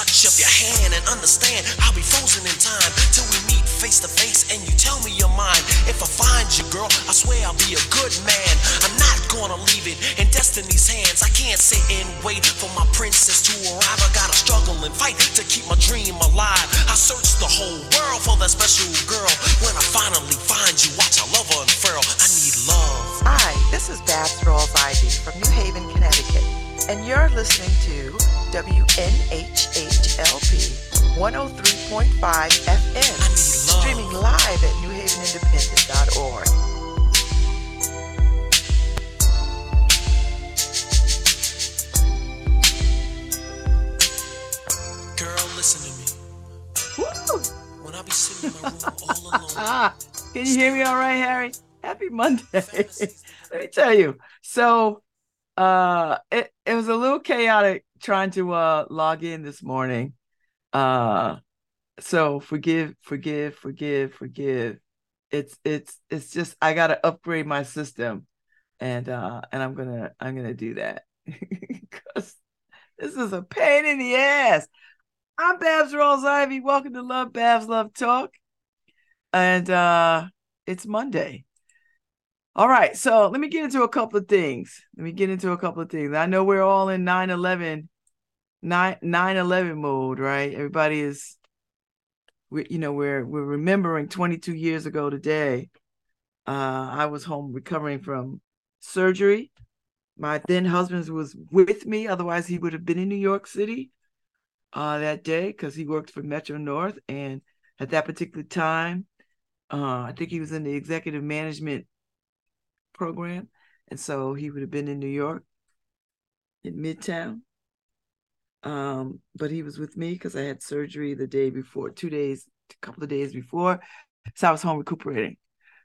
touch of your hand and understand I'll be frozen in time till we meet face to face and you tell me you're mine. If I find you, girl, I swear I'll be a good man. I'm not gonna leave it in destiny's hands. I can't sit and wait for my princess to arrive. I gotta struggle and fight to keep my dream alive. I search the whole world for that special girl. When I finally find you, watch I love unfurl. I need love. Hi, this is Babz Rawls Ivy from New Haven, Connecticut, and you're listening to WNHHLP 103.5 FM, streaming live at newhavenindependent.org. Girl, listen to me. When I be sitting in my room all alone. Ah, can you hear me all right, Harry? Happy Monday. Let me tell you. So uh it, it was a little chaotic trying to uh log in this morning. Uh so forgive, forgive, forgive, forgive. It's it's it's just I gotta upgrade my system and uh and I'm gonna I'm gonna do that because this is a pain in the ass. I'm Babz Rawls Ivy. Welcome to Love Babz Love Talk. And uh it's Monday. All right, so let me get into a couple of things. Let me get into a couple of things. I know we're all in 9-11 9-11 mode, right? Everybody is we you know, we're we're remembering 22 years ago today. Uh I was home recovering from surgery. My then husband was with me, otherwise he would have been in New York City uh, that day because he worked for Metro North, and at that particular time, uh, I think he was in the executive management program, and so he would have been in New York, in Midtown. Um, but he was with me because I had surgery the day before, two days, a couple of days before, so I was home recuperating.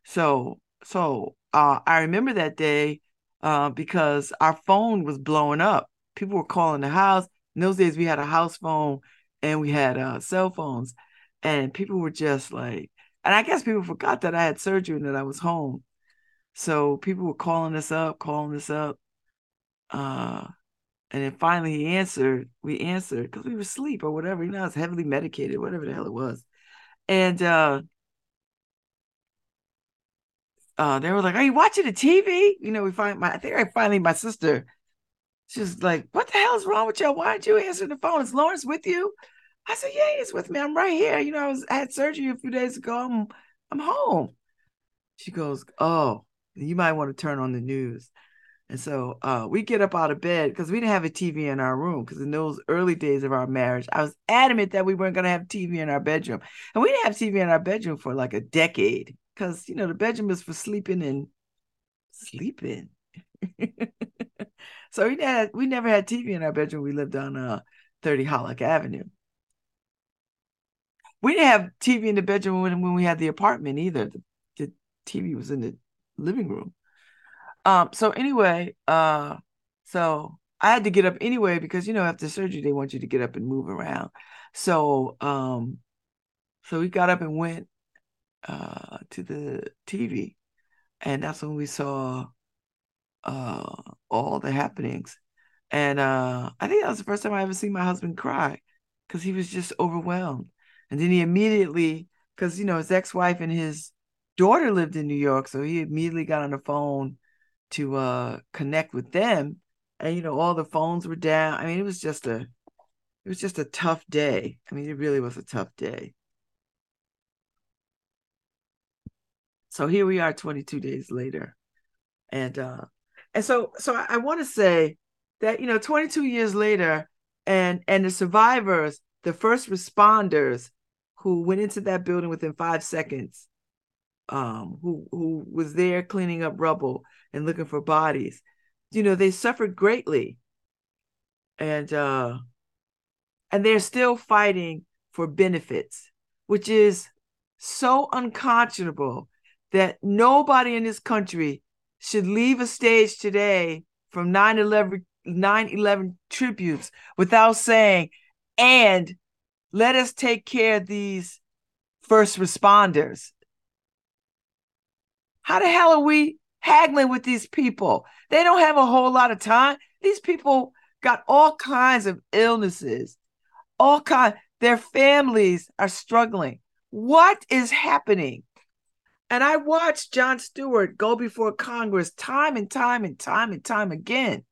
So, so uh, I remember that day uh, because our phone was blowing up. People were calling the house in those days we had a house phone and we had uh, cell phones and people were just like and i guess people forgot that i had surgery and that i was home so people were calling us up calling us up uh and then finally he answered we answered because we were asleep or whatever you know i was heavily medicated whatever the hell it was and uh uh, they were like, "Are you watching the TV?" You know, we find my. I think I finally my sister She's like, What the hell is wrong with y'all? Why didn't you answer the phone? Is Lawrence with you? I said, Yeah, he's with me. I'm right here. You know, I was I had surgery a few days ago. I'm I'm home. She goes, Oh, you might want to turn on the news. And so uh, we get up out of bed because we didn't have a TV in our room. Because in those early days of our marriage, I was adamant that we weren't going to have TV in our bedroom. And we didn't have TV in our bedroom for like a decade because, you know, the bedroom is for sleeping and sleeping. So we had we never had TV in our bedroom. We lived on uh 30 Hollick Avenue. We didn't have TV in the bedroom when, when we had the apartment either. The, the TV was in the living room. Um, so anyway, uh, so I had to get up anyway because you know after surgery they want you to get up and move around. So um, so we got up and went uh to the TV, and that's when we saw uh, all the happenings. And uh, I think that was the first time I ever seen my husband cry because he was just overwhelmed. And then he immediately, because you know his ex-wife and his daughter lived in New York, so he immediately got on the phone to uh, connect with them. And you know all the phones were down. I mean, it was just a, it was just a tough day. I mean, it really was a tough day. So here we are, 22 days later, and uh, and so, so I, I want to say that you know, 22 years later, and and the survivors, the first responders who went into that building within five seconds, um, who who was there cleaning up rubble and looking for bodies, you know, they suffered greatly, and uh, and they're still fighting for benefits, which is so unconscionable that nobody in this country should leave a stage today from 9-11 9-11 tributes without saying and let us take care of these first responders how the hell are we haggling with these people they don't have a whole lot of time these people got all kinds of illnesses all kind their families are struggling. What is happening? And I watched Jon Stewart go before Congress time and time and time and time again,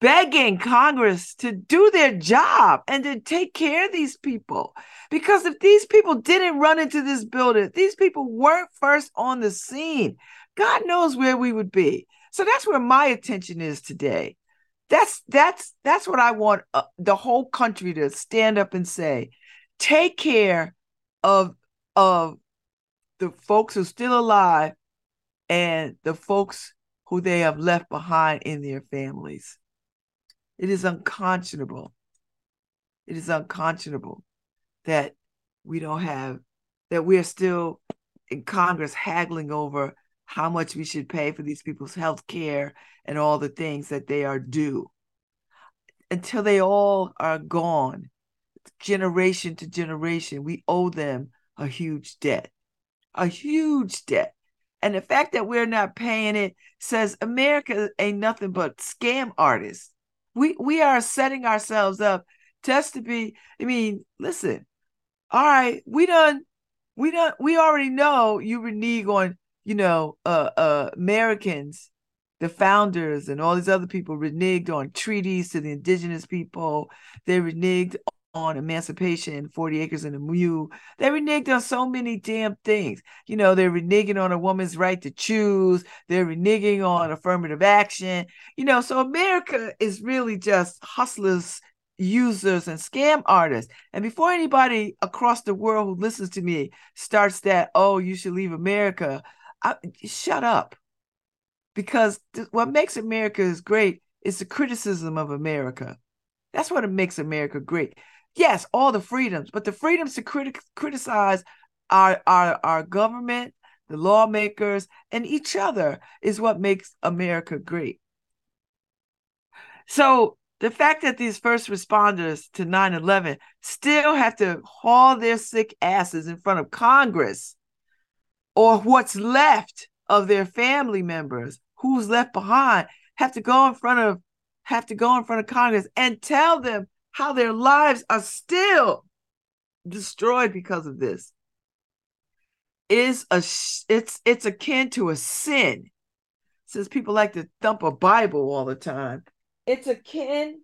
begging Congress to do their job and to take care of these people. Because if these people didn't run into this building, these people weren't first on the scene, God knows where we would be. So that's where my attention is today. That's that's that's what I want uh, the whole country to stand up and say. Take care of of the folks who are still alive and the folks who they have left behind in their families. It is unconscionable. It is unconscionable that we don't have, that we are still in Congress haggling over how much we should pay for these people's health care and all the things that they are due. Until they all are gone, generation to generation, we owe them a huge debt a huge debt. And the fact that we're not paying it says America ain't nothing but scam artists. We we are setting ourselves up just to be. I mean, listen. All right, we done, we done, we already know you renege on, you know, uh, uh, Americans, the founders, and all these other people reneged on treaties to the indigenous people. They reneged on emancipation, 40 acres and a mule. They reneged on so many damn things. You know, they're reneging on a woman's right to choose. They're reneging on affirmative action. You know, so America is really just hustlers, users, and scam artists. And before anybody across the world who listens to me starts that, oh, you should leave America, I, shut up. Because th- what makes America is great is the criticism of America. That's what makes America great yes, all the freedoms, but the freedoms to criti- criticize our, our, our government, the lawmakers, and each other is what makes America great. So the fact that these first responders to 9 11 still have to haul their sick asses in front of Congress or what's left of their family members, who's left behind, have to go in front of have to go in front of Congress and tell them how their lives are still destroyed because of this. Is a it's it's akin to a sin. Since people like to thump a bible all the time it's akin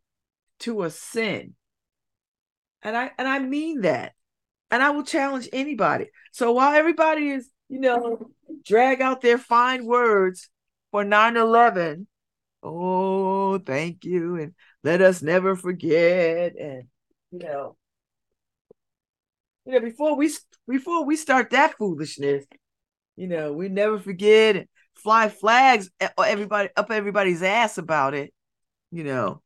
to a sin. And i and i mean that. And i will challenge anybody. So while everybody is you know drag out their fine words for 9-11 oh thank you. And let us never forget. And you know you know before we before we start that foolishness you know we never forget fly flags everybody up everybody's ass about it you know.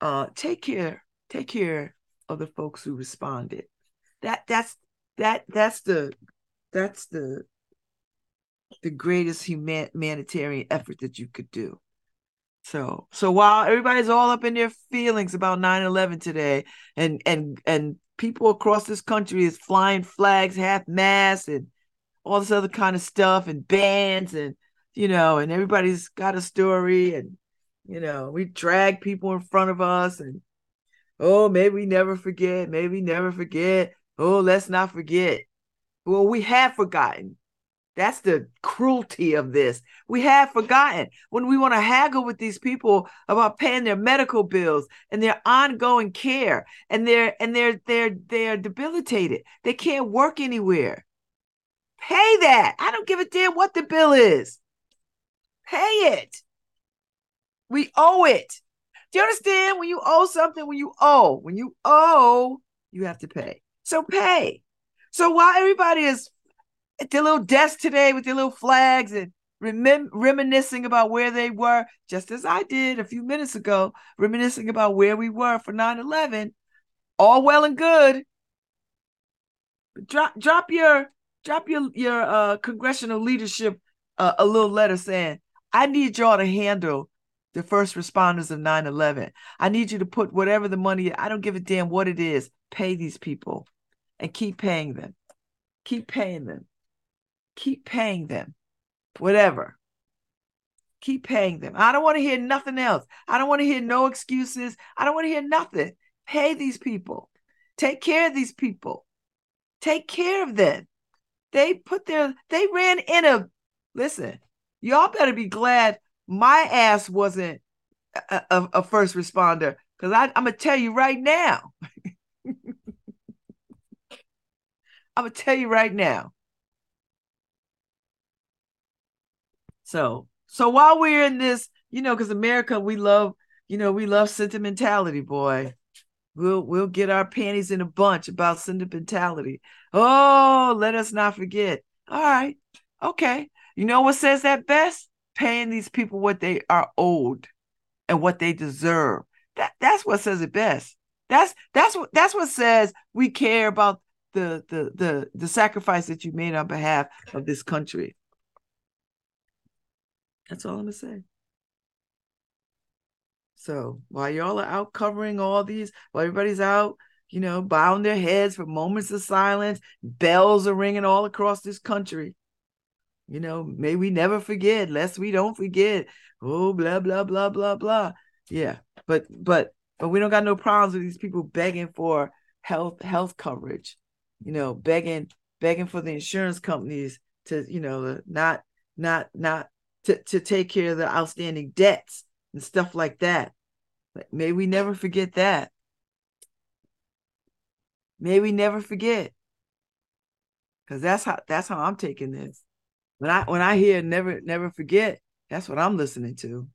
Uh take care take care of the folks who responded. That that's that that's the that's the the greatest human, humanitarian effort that you could do so so while everybody's all up in their feelings about 9-11 today and and and people across this country is flying flags half mast and all this other kind of stuff and bands and you know and everybody's got a story and you know we drag people in front of us and oh maybe we never forget maybe we never forget oh let's not forget. Well we have forgotten that's the cruelty of this. We have forgotten when we want to haggle with these people about paying their medical bills and their ongoing care and they're and they're they're they're debilitated. They can't work anywhere. Pay that. I don't give a damn what the bill is. Pay it. We owe it. Do you understand? When you owe something, when you owe, when you owe, you have to pay. So pay. So while everybody is at their little desk today with their little flags and remem- reminiscing about where they were, just as I did a few minutes ago, reminiscing about where we were for 9 11. All well and good. Drop, drop your, drop your, your uh, congressional leadership uh, a little letter saying, I need y'all to handle the first responders of 9 11. I need you to put whatever the money, I don't give a damn what it is, pay these people and keep paying them. Keep paying them keep paying them, whatever. Keep paying them. I don't want to hear nothing else. I don't want to hear no excuses. I don't want to hear nothing. Pay these people. Take care of these people. Take care of them. They put their, they ran in a, listen, y'all better be glad my ass wasn't a, a, a first responder because I'm going to tell you right now. I'm going to tell you right now. So, so while we're in this, you know, because America, we love, you know, we love sentimentality, boy. We'll we'll get our panties in a bunch about sentimentality. Oh, let us not forget. All right. Okay. You know what says that best? Paying these people what they are owed and what they deserve. That that's what says it best. That's that's what that's what says we care about the the the the sacrifice that you made on behalf of this country. That's all I'm gonna say. So while y'all are out covering all these, while everybody's out, you know, bowing their heads for moments of silence, bells are ringing all across this country. You know, may we never forget, lest we don't forget. Oh, blah, blah, blah, blah, blah. Yeah. But but but we don't got no problems with these people begging for health health coverage, you know, begging, begging for the insurance companies to, you know, not not not to, to take care of the outstanding debts and stuff like that. But may we never forget that. May we never forget. Cause that's how that's how I'm taking this. When I when I hear never never forget, that's what I'm listening to.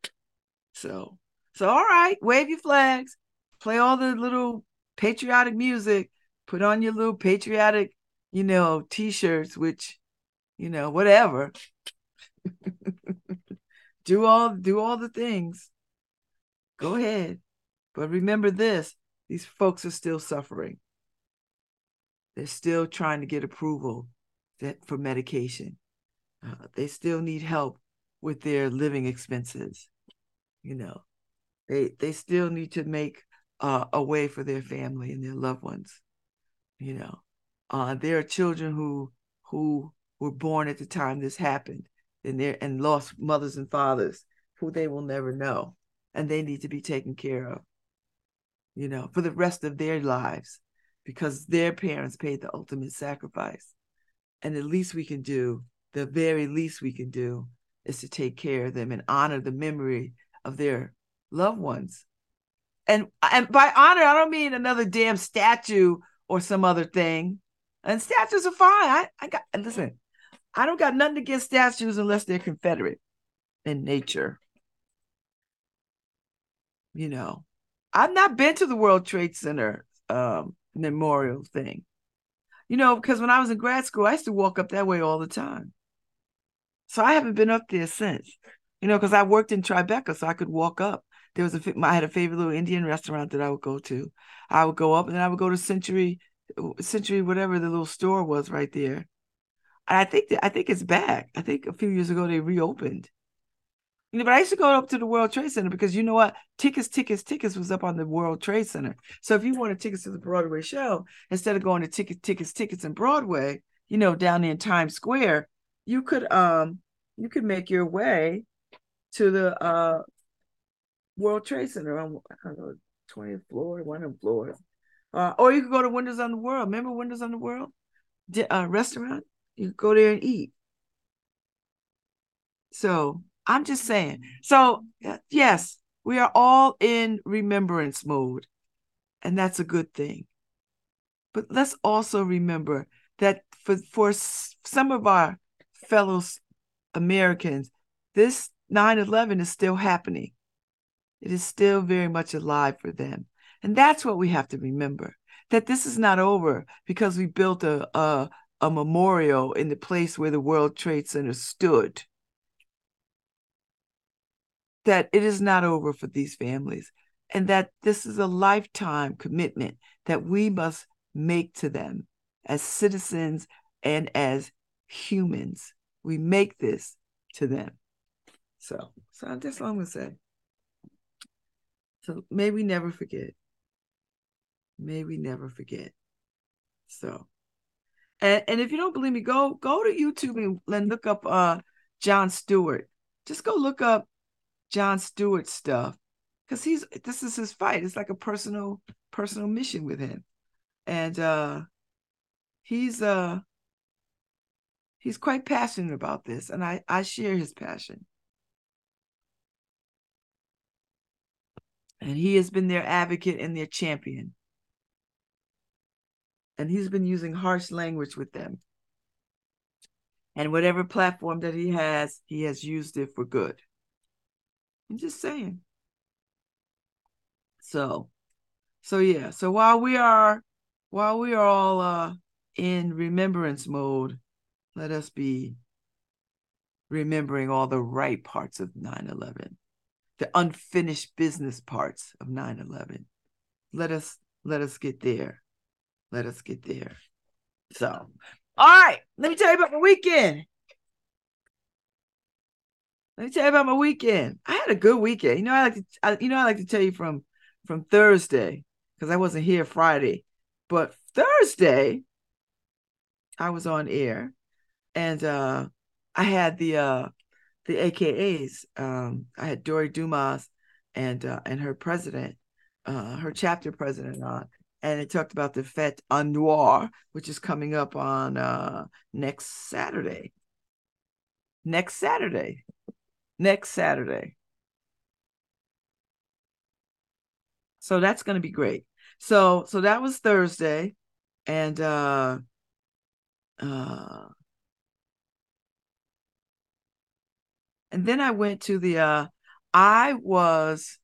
So so all right, wave your flags, play all the little patriotic music, put on your little patriotic, you know, t-shirts, which, you know, whatever. do all do all the things. Go ahead. But remember this, these folks are still suffering. They're still trying to get approval that, for medication. Uh, they still need help with their living expenses. You know, they they still need to make uh, a way for their family and their loved ones. You know, uh, there are children who who were born at the time this happened and they and lost mothers and fathers who they will never know and they need to be taken care of you know for the rest of their lives because their parents paid the ultimate sacrifice. And the least we can do the very least we can do is to take care of them and honor the memory of their loved ones. And and by honor i don't mean another damn statue or some other thing. And statues are fine. I, I got listen I don't got nothing against statues unless they're Confederate in nature. You know, I've not been to the World Trade Center um, memorial thing. You know, because when I was in grad school, I used to walk up that way all the time. So I haven't been up there since. You know, because I worked in Tribeca, so I could walk up. There was a I had a favorite little Indian restaurant that I would go to. I would go up and then I would go to Century, Century, whatever the little store was right there I think that, I think it's back. I think a few years ago they reopened. You know, but I used to go up to the World Trade Center because you know what? Tickets, tickets, tickets was up on the World Trade Center. So if you wanted tickets to the Broadway show, instead of going to tickets, tickets, tickets in Broadway, you know, down in Times Square, you could um you could make your way to the uh World Trade Center on I don't know, 20th floor, one of floors. Uh, or you could go to Windows on the World. Remember Windows on the World? uh, restaurant? You go there and eat. So I'm just saying. So, uh, yes, we are all in remembrance mode, and that's a good thing. But let's also remember that for, for some of our fellow Americans, this 9 11 is still happening. It is still very much alive for them. And that's what we have to remember that this is not over because we built a, a, a memorial in the place where the World Trade Center stood. That it is not over for these families, and that this is a lifetime commitment that we must make to them as citizens and as humans. We make this to them. So, so that's all I'm gonna say. So may we never forget. May we never forget. So and, and if you don't believe me, go go to YouTube and, and look up uh Jon Stewart. Just go look up Jon Stewart stuff because he's this is his fight. It's like a personal personal mission with him, and uh, he's uh he's quite passionate about this, and I I share his passion. And he has been their advocate and their champion. And he's been using harsh language with them. And whatever platform that he has, he has used it for good. I'm just saying. So, so yeah. So while we are, while we are all uh, in remembrance mode, let us be remembering all the right parts of 9/11, the unfinished business parts of 9/11. Let us let us get there. Let us get there. So, all right, let me tell you about my weekend. Let me tell you about my weekend. I had a good weekend. You know, I like to, I, you know, I like to tell you from from Thursday because I wasn't here Friday, but Thursday I was on air, and uh, I had the uh, the AKAs. Um, I had Dory Dumas and uh, and her president, uh, her chapter president on, and it talked about the Fête en Noir, which is coming up on uh, next Saturday. Next Saturday. Next Saturday. So that's going to be great. So so that was Thursday, and uh, uh, and then I went to the. Uh, I was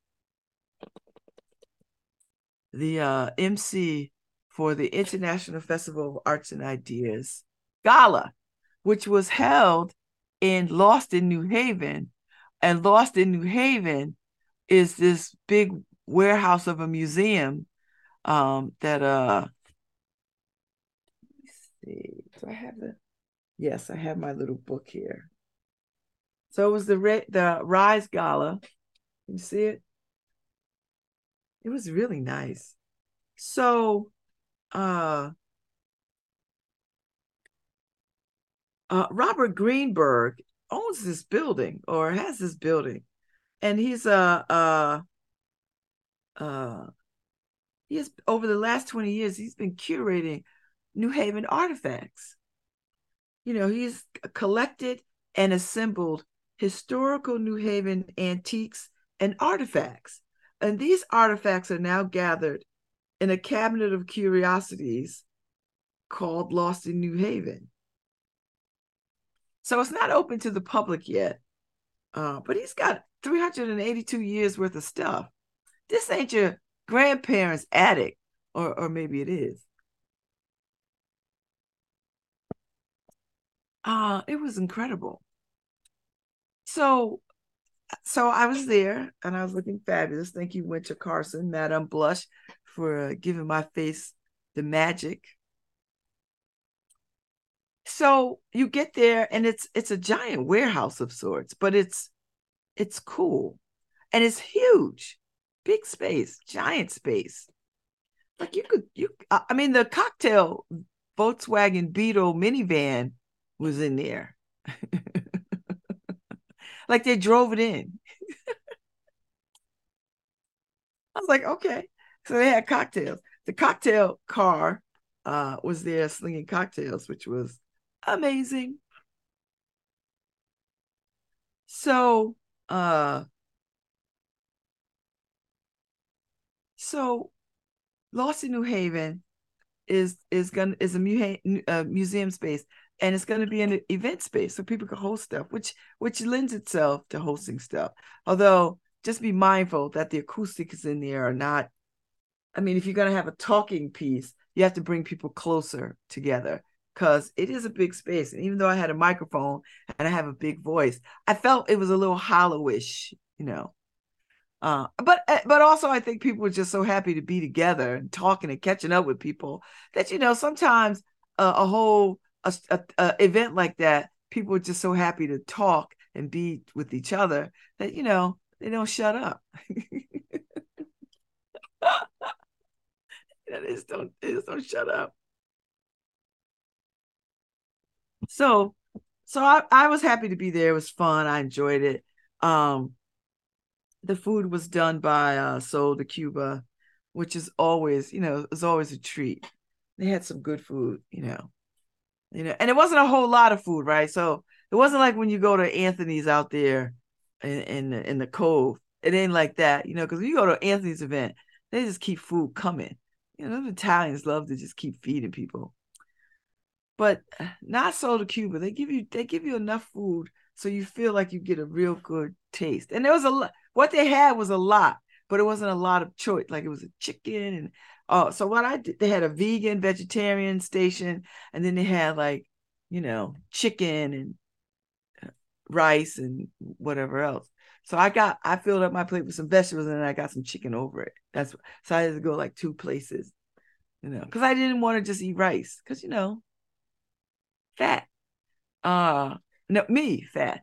the uh, MC for the International Festival of Arts and Ideas Gala, which was held in Lost in New Haven. And Lost in New Haven is this big warehouse of a museum um, that uh see. Do I have the yes, I have my little book here. So it was the the Rise Gala. You see it? It was really nice. So uh uh Robert Greenberg owns this building or has this building. And he's a uh uh he has over the last 20 years he's been curating New Haven artifacts. You know, he's collected and assembled historical New Haven antiques and artifacts. And these artifacts are now gathered in a cabinet of curiosities called Lost in New Haven. So it's not open to the public yet, uh, but he's got 382 years worth of stuff. This ain't your grandparents' attic, or or maybe it is. Uh, it was incredible. So so I was there and I was looking fabulous. Thank you, Winter Carson, Madame Blush, for uh, giving my face the magic. So you get there and it's it's a giant warehouse of sorts, but it's it's cool and it's huge big space, giant space. Like you could, you, I mean, the cocktail Volkswagen Beetle minivan was in there. like they drove it in. I was like, okay. So they had cocktails. The cocktail car uh, was there slinging cocktails, which was amazing. So uh, So, Lost in New Haven is is gonna is a mu- uh, museum space, and it's going to be an event space so people can host stuff, which which lends itself to hosting stuff. Although, just be mindful that the acoustics in there are not. I mean, if you're going to have a talking piece, you have to bring people closer together because it is a big space. And even though I had a microphone and I have a big voice, I felt it was a little hollowish, you know. Uh, but eh, but also I think people are just so happy to be together and talking and catching up with people that you know sometimes uh, a whole a, a, a, event like that people are just so happy to talk and be with each other that you know they don't shut up. they just don't they just don't shut up. So so I, I was happy to be there. It was fun. I enjoyed it. Um the food was done by uh, Soul de Cuba, which is always, you know, is always a treat. They had some good food, you know, you know, and it wasn't a whole lot of food, right? So it wasn't like when you go to Anthony's out there in in the, in the Cove. It ain't like that, you know, because you go to Anthony's event, they just keep food coming. You know, the Italians love to just keep feeding people. But uh, not Soul de Cuba. They give you they give you enough food so you feel like you get a real good taste. And there was a lot. What they had was a lot, but it wasn't a lot of choice. Like it was a chicken and oh, so what I did, they had a vegan, vegetarian station, and then they had like, you know, chicken and uh, rice and whatever else. So I got I filled up my plate with some vegetables and I got some chicken over it. That's so I had to go like two places, you know, because I didn't want to just eat rice because you know, fat. Uh no, me fat.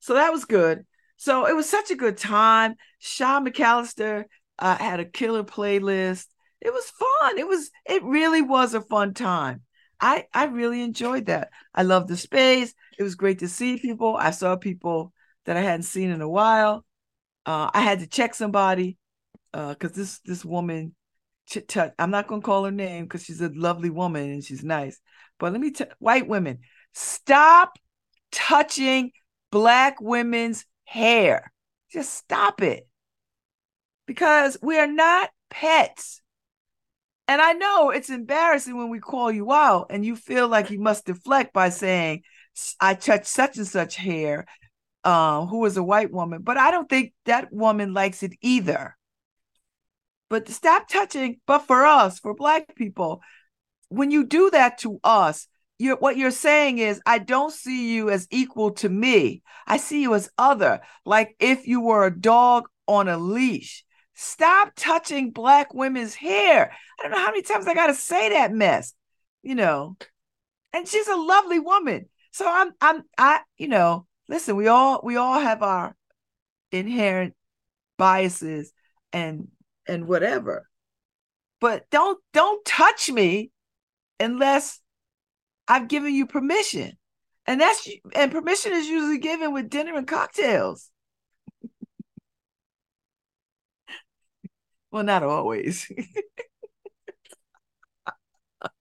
So that was good. So it was such a good time. Sean McAllister uh, had a killer playlist. It was fun. It was. It really was a fun time. I I really enjoyed that. I loved the space. It was great to see people. I saw people that I hadn't seen in a while. Uh, I had to check somebody because uh, this this woman, I'm not gonna call her name because she's a lovely woman and she's nice. But let me tell white women, stop touching black women's hair. Just stop it. Because we are not pets. And I know it's embarrassing when we call you out and you feel like you must deflect by saying, I touched such and such hair, uh, who was a white woman. But I don't think that woman likes it either. But stop touching. But for us, for Black people, when you do that to us, you're what you're saying is I don't see you as equal to me. I see you as other, like if you were a dog on a leash. Stop touching black women's hair. I don't know how many times I got to say that mess, you know. And she's a lovely woman. So I'm I'm I you know, listen, we all we all have our inherent biases and and whatever. But don't don't touch me unless I've given you permission. And that's and permission is usually given with dinner and cocktails. well, not always.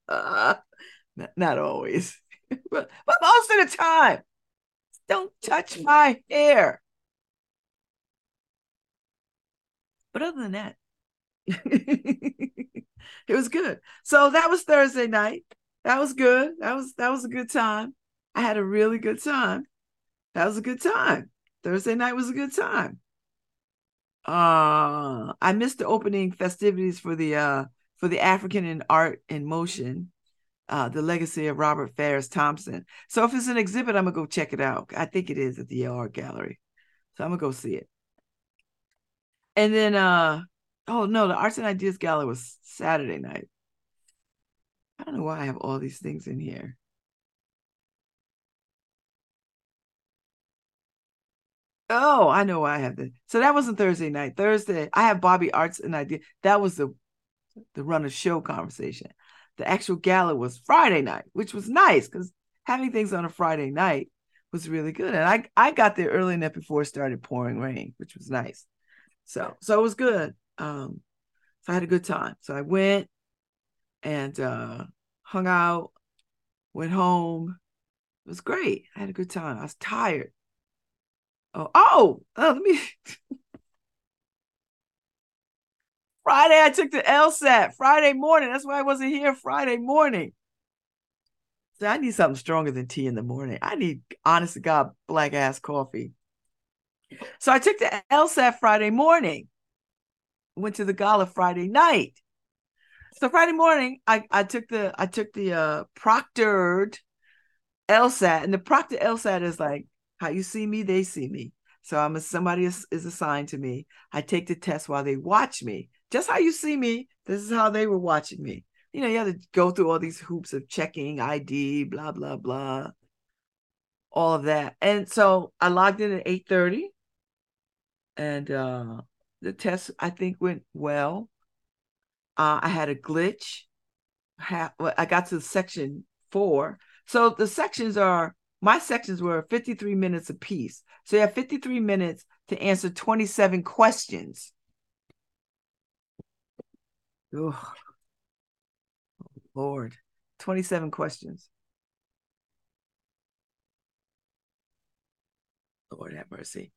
uh, not, not always. but, but most of the time. Don't touch my hair. But other than that, it was good. So that was Thursday night that was good. That was that was a good time. I had a really good time. That was a good time. Thursday night was a good time. Uh I missed the opening festivities for the uh for the African in Art in Motion, uh, the legacy of Robert Farris Thompson. So if it's an exhibit, I'm gonna go check it out. I think it is at the Art Gallery. So I'm gonna go see it. And then uh oh no, the Arts and Ideas Gallery was Saturday night. I don't know why I have all these things in here. Oh, I know why I have that. So that wasn't Thursday night. Thursday, I have Bobby Arts and Idea. That was the the run of show conversation. The actual gala was Friday night, which was nice because having things on a Friday night was really good. And I I got there early enough before it started pouring rain, which was nice. So so it was good. Um, so I had a good time. So I went, and uh, hung out, went home. It was great. I had a good time. I was tired. Oh, oh, let me. Friday, I took the LSAT Friday morning. That's why I wasn't here Friday morning. So I need something stronger than tea in the morning. I need, honest to God, black ass coffee. So I took the LSAT Friday morning. Went to the gala Friday night. So Friday morning, I, I took the I took the uh proctored LSAT, and the proctor LSAT is like how you see me, they see me. So I'm a, somebody is, is assigned to me. I take the test while they watch me. Just how you see me, this is how they were watching me. You know, you have to go through all these hoops of checking ID, blah blah blah, all of that. And so I logged in at 8:30, and uh, the test I think went well. Uh, I had a glitch. I got to section four. So the sections are my sections were 53 minutes apiece. So you have 53 minutes to answer 27 questions. Ugh. Lord, 27 questions. Lord have mercy.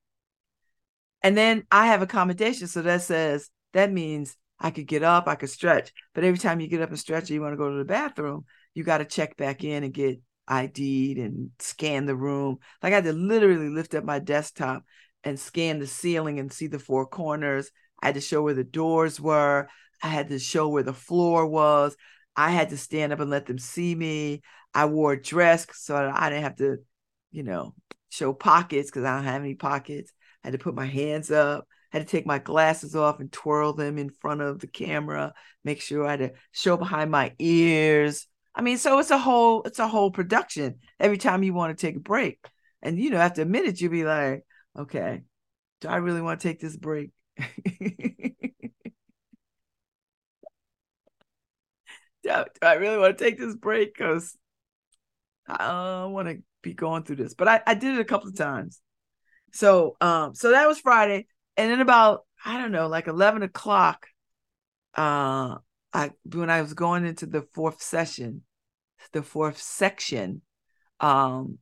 And then I have accommodation. So that says, that means I could get up, I could stretch. But every time you get up and stretch, or you want to go to the bathroom, you got to check back in and get ID'd and scan the room. Like I had to literally lift up my desktop and scan the ceiling and see the four corners. I had to show where the doors were. I had to show where the floor was. I had to stand up and let them see me. I wore a dress so I didn't have to, you know, show pockets because I don't have any pockets. I had to put my hands up. Had to take my glasses off and twirl them in front of the camera. Make sure I had to show behind my ears. I mean, so it's a whole it's a whole production. Every time you want to take a break, and you know, after a minute, you'll be like, okay, do I really want to take this break? do, I really want to take this break? Because I don't want to be going through this. But I, I did it a couple of times. So um, so that was Friday. And then about, I don't know, like 11 o'clock, uh, I when I was going into the fourth session, the fourth section, um,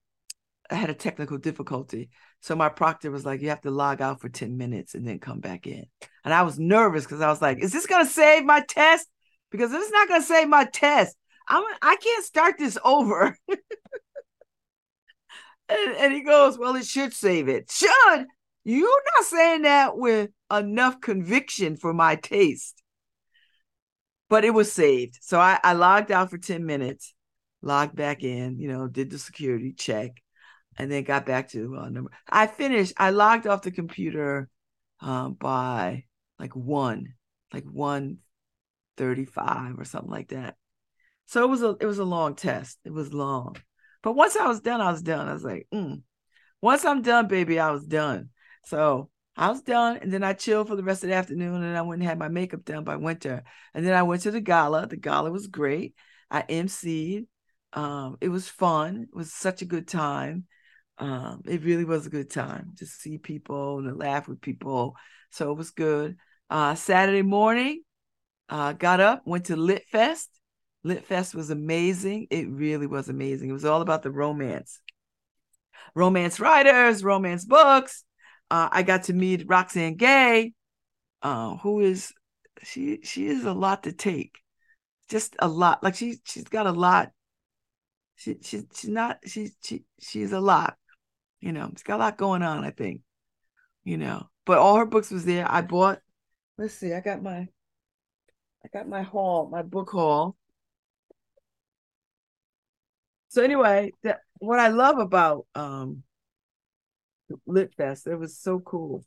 I had a technical difficulty. So my proctor was like, you have to log out for 10 minutes and then come back in. And I was nervous because I was like, is this gonna save my test? Because if it's not gonna save my test, I'm I can't start this over. and, and he goes, Well, it should save it. Should you're not saying that with enough conviction for my taste. But it was saved. So I, I logged out for 10 minutes, logged back in, you know, did the security check, and then got back to uh, number. I finished, I logged off the computer um, by like one, like 135 or something like that. So it was a it was a long test. It was long. But once I was done, I was done. I was like, mm. once I'm done, baby, I was done. So I was done, and then I chilled for the rest of the afternoon, and I went and had my makeup done by winter. And then I went to the gala. The gala was great. I emceed. Um, it was fun. It was such a good time. Um, it really was a good time to see people and to laugh with people. So it was good. Uh, Saturday morning, uh, got up, went to Lit Fest. Lit Fest was amazing. It really was amazing. It was all about the romance, romance writers, romance books. Uh, I got to meet Roxane Gay, uh, who is she? She is a lot to take, just a lot. Like she she's got a lot. She she's she's not she she she's a lot. You know, she's got a lot going on. I think. You know, but all her books was there. I bought. Let's see. I got my. I got my haul, my book haul. So anyway, that what I love about um Lit Fest. It was so cool.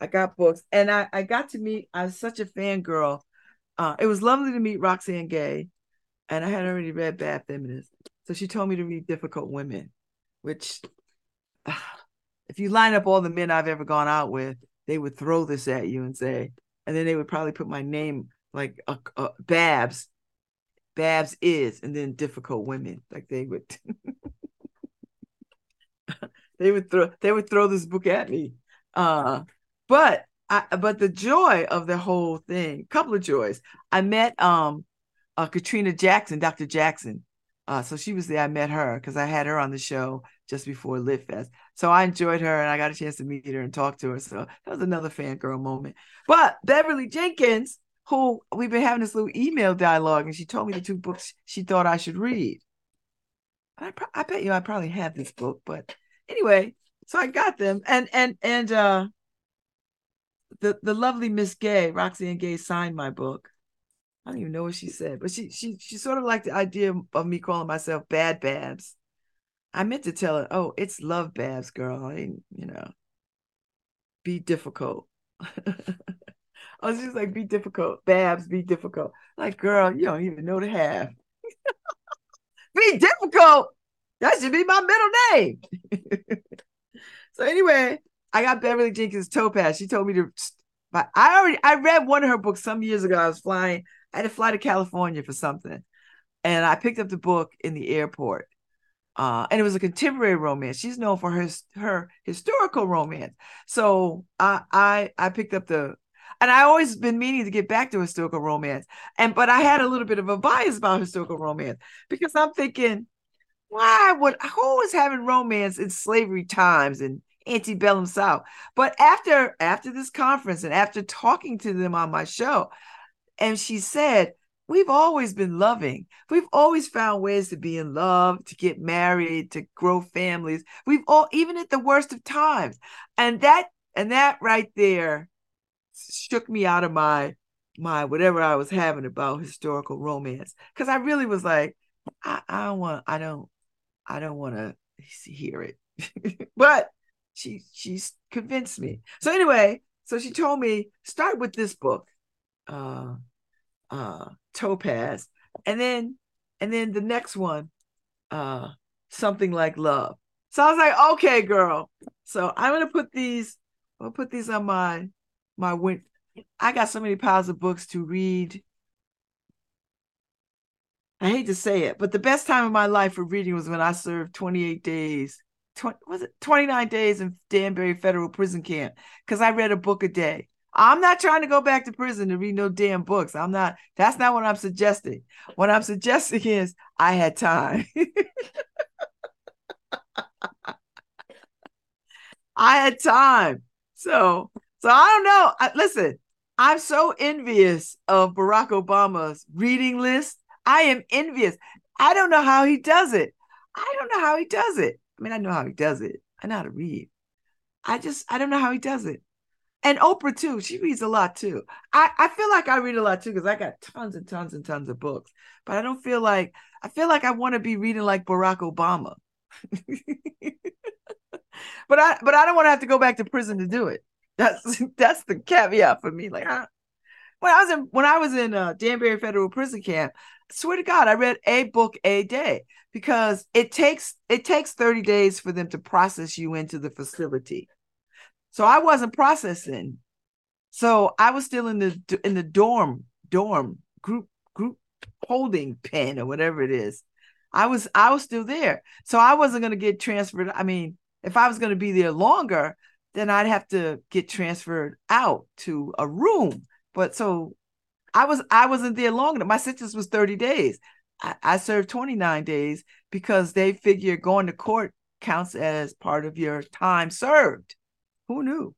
I got books and I, I got to meet, I was such a fangirl. Uh, it was lovely to meet Roxane Gay, and I had already read Bad Feminist. So she told me to read Difficult Women, which, uh, if you line up all the men I've ever gone out with, they would throw this at you and say, and then they would probably put my name like uh, uh, Babz Babz is, and then difficult women. Like they would, they would throw, they would throw this book at me. Uh, but I, but the joy of the whole thing, couple of joys. I met um, uh, Katrina Jackson, Dr. Jackson. Uh, so she was there. I met her because I had her on the show just before Lit Fest. So I enjoyed her and I got a chance to meet her and talk to her. So that was another fangirl moment. But Beverly Jenkins, who we've been having this little email dialogue, and she told me the two books she thought I should read. I, I bet you I probably have this book, but anyway, so I got them, and and and uh, the the lovely Miss Gay, Roxane Gay, signed my book. I don't even know what she said, but she she she sort of liked the idea of me calling myself Bad Babz. I meant to tell her, oh, it's love Babz, girl. I you know, be difficult. I was just like, be difficult. Babz, be difficult. Like, girl, you don't even know the half. be difficult. That should be my middle name. so anyway, I got Beverly Jenkins Topaz. She told me to but I already I read one of her books some years ago. I was flying, I had to fly to California for something. and I picked up the book in the airport. Uh, and it was a contemporary romance. She's known for her her historical romance. So I I I picked up the and I always been meaning to get back to historical romance. And but I had a little bit of a bias about historical romance because I'm thinking, why would who was having romance in slavery times and antebellum South? But after after this conference and after talking to them on my show, and she said, we've always been loving. We've always found ways to be in love, to get married, to grow families. We've all, even at the worst of times. And that, and that right there shook me out of my, my whatever I was having about historical romance. Cause I really was like, I, I don't want, I don't, I don't want to hear it. but she, she's convinced me. So anyway, so she told me, start with this book. Uh, uh topaz and then and then the next one uh something like love so i was like okay girl so i'm gonna put these i'll put these on my my win i got so many piles of books to read i hate to say it but the best time of my life for reading was when i served 28 days 20, was it 29 days in danbury federal prison camp because i read a book a day I'm not trying to go back to prison to read no damn books. I'm not, that's not what I'm suggesting. What I'm suggesting is I had time. I had time. So, so I don't know. I, listen, I'm so envious of Barack Obama's reading list. I am envious. I don't know how he does it. I don't know how he does it. I mean, I know how he does it. I know how to read. I just, I don't know how he does it and Oprah too. She reads a lot too. I, I feel like I read a lot too because I got tons and tons and tons of books. But I don't feel like I feel like I want to be reading like Barack Obama. but I but I don't want to have to go back to prison to do it. That's that's the caveat for me. Like when I was in when I was in uh, Danbury Federal Prison Camp, I swear to God, I read a book a day because it takes it takes 30 days for them to process you into the facility. So I wasn't processing. So I was still in the in the dorm dorm group group holding pen or whatever it is. I was I was still there. So I wasn't going to get transferred. I mean, if I was going to be there longer, then I'd have to get transferred out to a room. But so I was I wasn't there long enough. My sentence was 30 days. I, I served 29 days because they figure going to court counts as part of your time served. Who knew?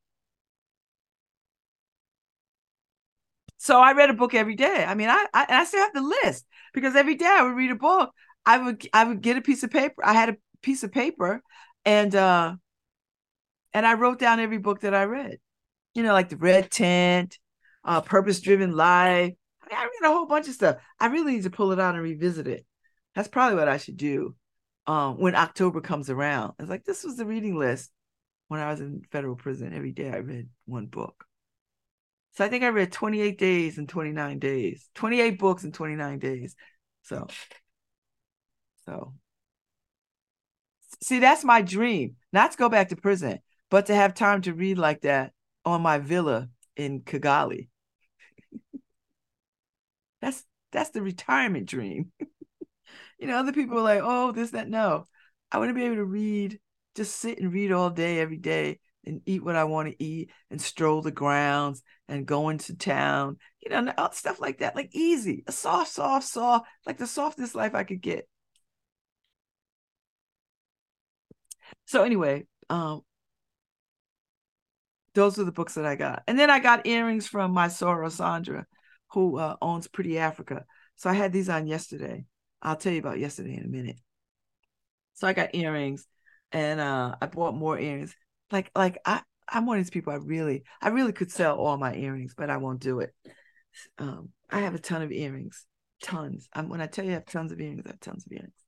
So I read a book every day. I mean, I, I I still have the list because every day I would read a book. I would I would get a piece of paper. I had a piece of paper, and uh, and I wrote down every book that I read. You know, like the Red Tent, uh, Purpose Driven Life. I, mean, I read a whole bunch of stuff. I really need to pull it out and revisit it. That's probably what I should do um, when October comes around. It's like this was the reading list when I was in federal prison, every day I read one book. So I think I read 28 days and 29 days, 28 books in 29 days. So, so see, that's my dream, not to go back to prison, but to have time to read like that on my villa in Kigali. that's that's the retirement dream. you know, other people are like, oh, this, that. No, I want to be able to read just sit and read all day, every day, and eat what I want to eat and stroll the grounds and go into town, you know, stuff like that. Like easy, a soft, soft, soft, like the softest life I could get. So anyway, um, those are the books that I got. And then I got earrings from my soror Sandra, who uh, owns Pretty Africa. So I had these on yesterday. I'll tell you about yesterday in a minute. So I got earrings and uh I bought more earrings. Like like I I'm one of these people I really I really could sell all my earrings, but I won't do it. Um I have a ton of earrings. Tons. I'm when I tell you I have tons of earrings, I have tons of earrings.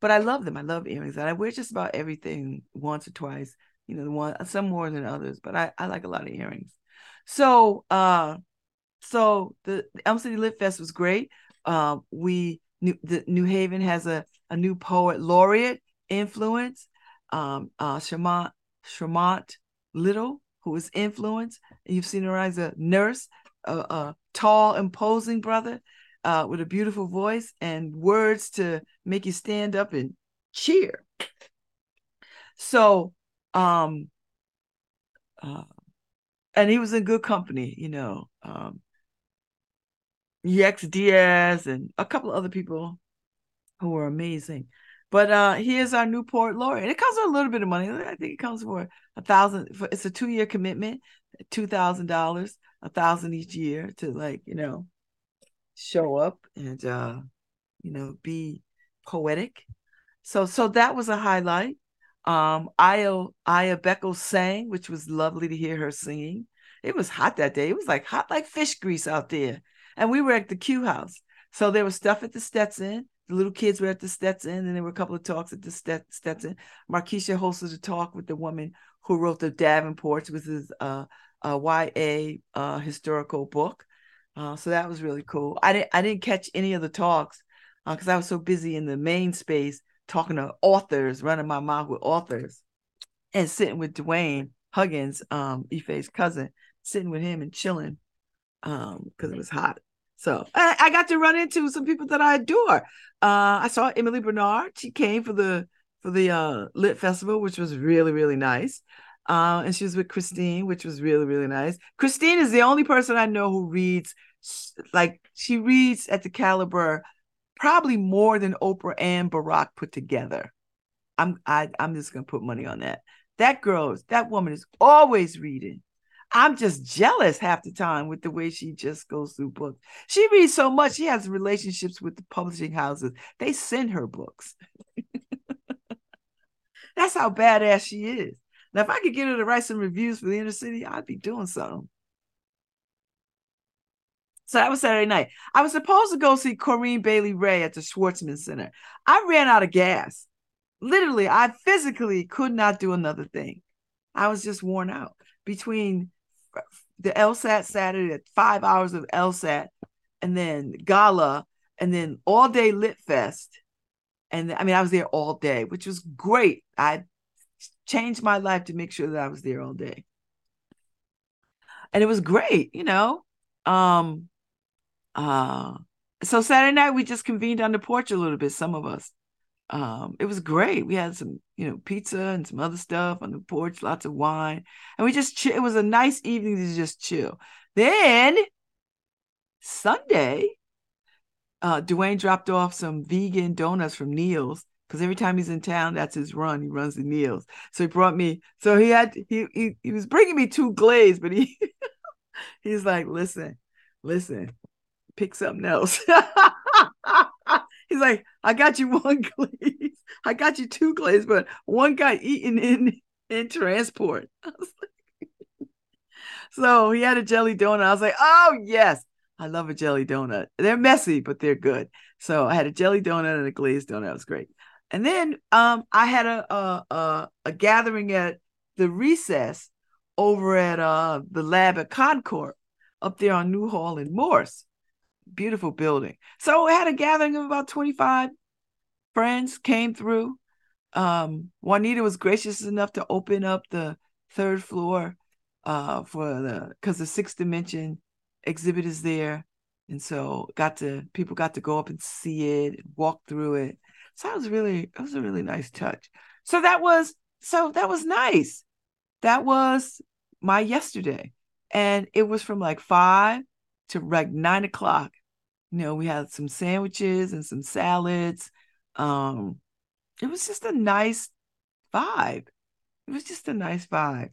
But I love them. I love earrings. And I wear just about everything once or twice, you know, the one some more than others, but I, I like a lot of earrings. So uh so the Elm City Lit Fest was great. Uh, we New, the New Haven has a, a new poet laureate influence um, uh, Little, who is influenced. You've seen her as a nurse, a, a tall, imposing brother. uh, with a beautiful voice and words to make you stand up and cheer. So, um, uh, and he was in good company, you know. Um, Yex Diaz and a couple of other people who were amazing. But uh is our Newport and It comes with a little bit of money. I think it comes for a thousand. It's a two year commitment, two thousand dollars, a thousand each year to like you know show up and uh you know be poetic. So so that was a highlight. Um, Aya Aya Beckles sang, which was lovely to hear her singing. It was hot that day. It was like hot like fish grease out there, and we were at the Q House. So there was stuff at the Stetson the little kids were at the Stetson, and there were a couple of talks at the Stetson. Markeisha hosted a talk with the woman who wrote the Davenports, which is a, a YA uh, historical book. Uh, so that was really cool. I didn't I didn't catch any of the talks because uh, I was so busy in the main space talking to authors, running my mouth with authors, and sitting with Dwayne Huggins, um, Ife's cousin, sitting with him and chilling because um, it was hot. So I, I, got to run into some people that I adore. Uh, I saw Emily Bernard. She came for the for the uh, lit festival, which was really really nice. Uh, and she was with Christine, which was really really nice. Christine is the only person I know who reads like she reads at the caliber probably more than Oprah and Barack put together. I'm I, I'm just gonna put money on that. That girl, that woman is always reading. I'm just jealous half the time with the way she just goes through books. She reads so much. She has relationships with the publishing houses. They send her books. That's how badass she is. Now, if I could get her to write some reviews for the inner city, I'd be doing something. So that was Saturday night. I was supposed to go see Corinne Bailey Rae at the Schwarzman Center. I ran out of gas. Literally, I physically could not do another thing. I was just worn out between the LSAT Saturday at five hours of LSAT, and then gala, and then all day Lit Fest. And I mean, I was there all day, which was great. I changed my life to make sure that I was there all day. And it was great, you know. Um uh so Saturday night we just convened on the porch a little bit, some of us um, it was great. We had some, you know, pizza and some other stuff on the porch, lots of wine, and we just chill. It was a nice evening to just chill. Then Sunday, uh, Dwayne dropped off some vegan donuts from Neil's because every time he's in town, that's his run. He runs the Neil's. So he brought me. So he had he he, he was bringing me two glaze, but he he's like, listen, listen, pick something else. He's like, I got you one glaze. I got you two glaze, but one got eaten in in transport. Like, so he had a jelly donut. I was like, oh yes, I love a jelly donut. They're messy, but they're good. So I had a jelly donut and a glazed donut. It was great. And then um, I had a, a a, a gathering at the recess over at uh, the lab at Concord up there on Newhall and Morse beautiful building. So we had a gathering of about 25 friends came through. Um, Juanita was gracious enough to open up the third floor uh, for the because the sixth dimension exhibit is there. And so got to people got to go up and see it, walk through it. So that was really it was a really nice touch. So that was so that was nice. That was my yesterday. And it was from like five to like nine o'clock. You know, we had some sandwiches and some salads. Um, it was just a nice vibe. It was just a nice vibe.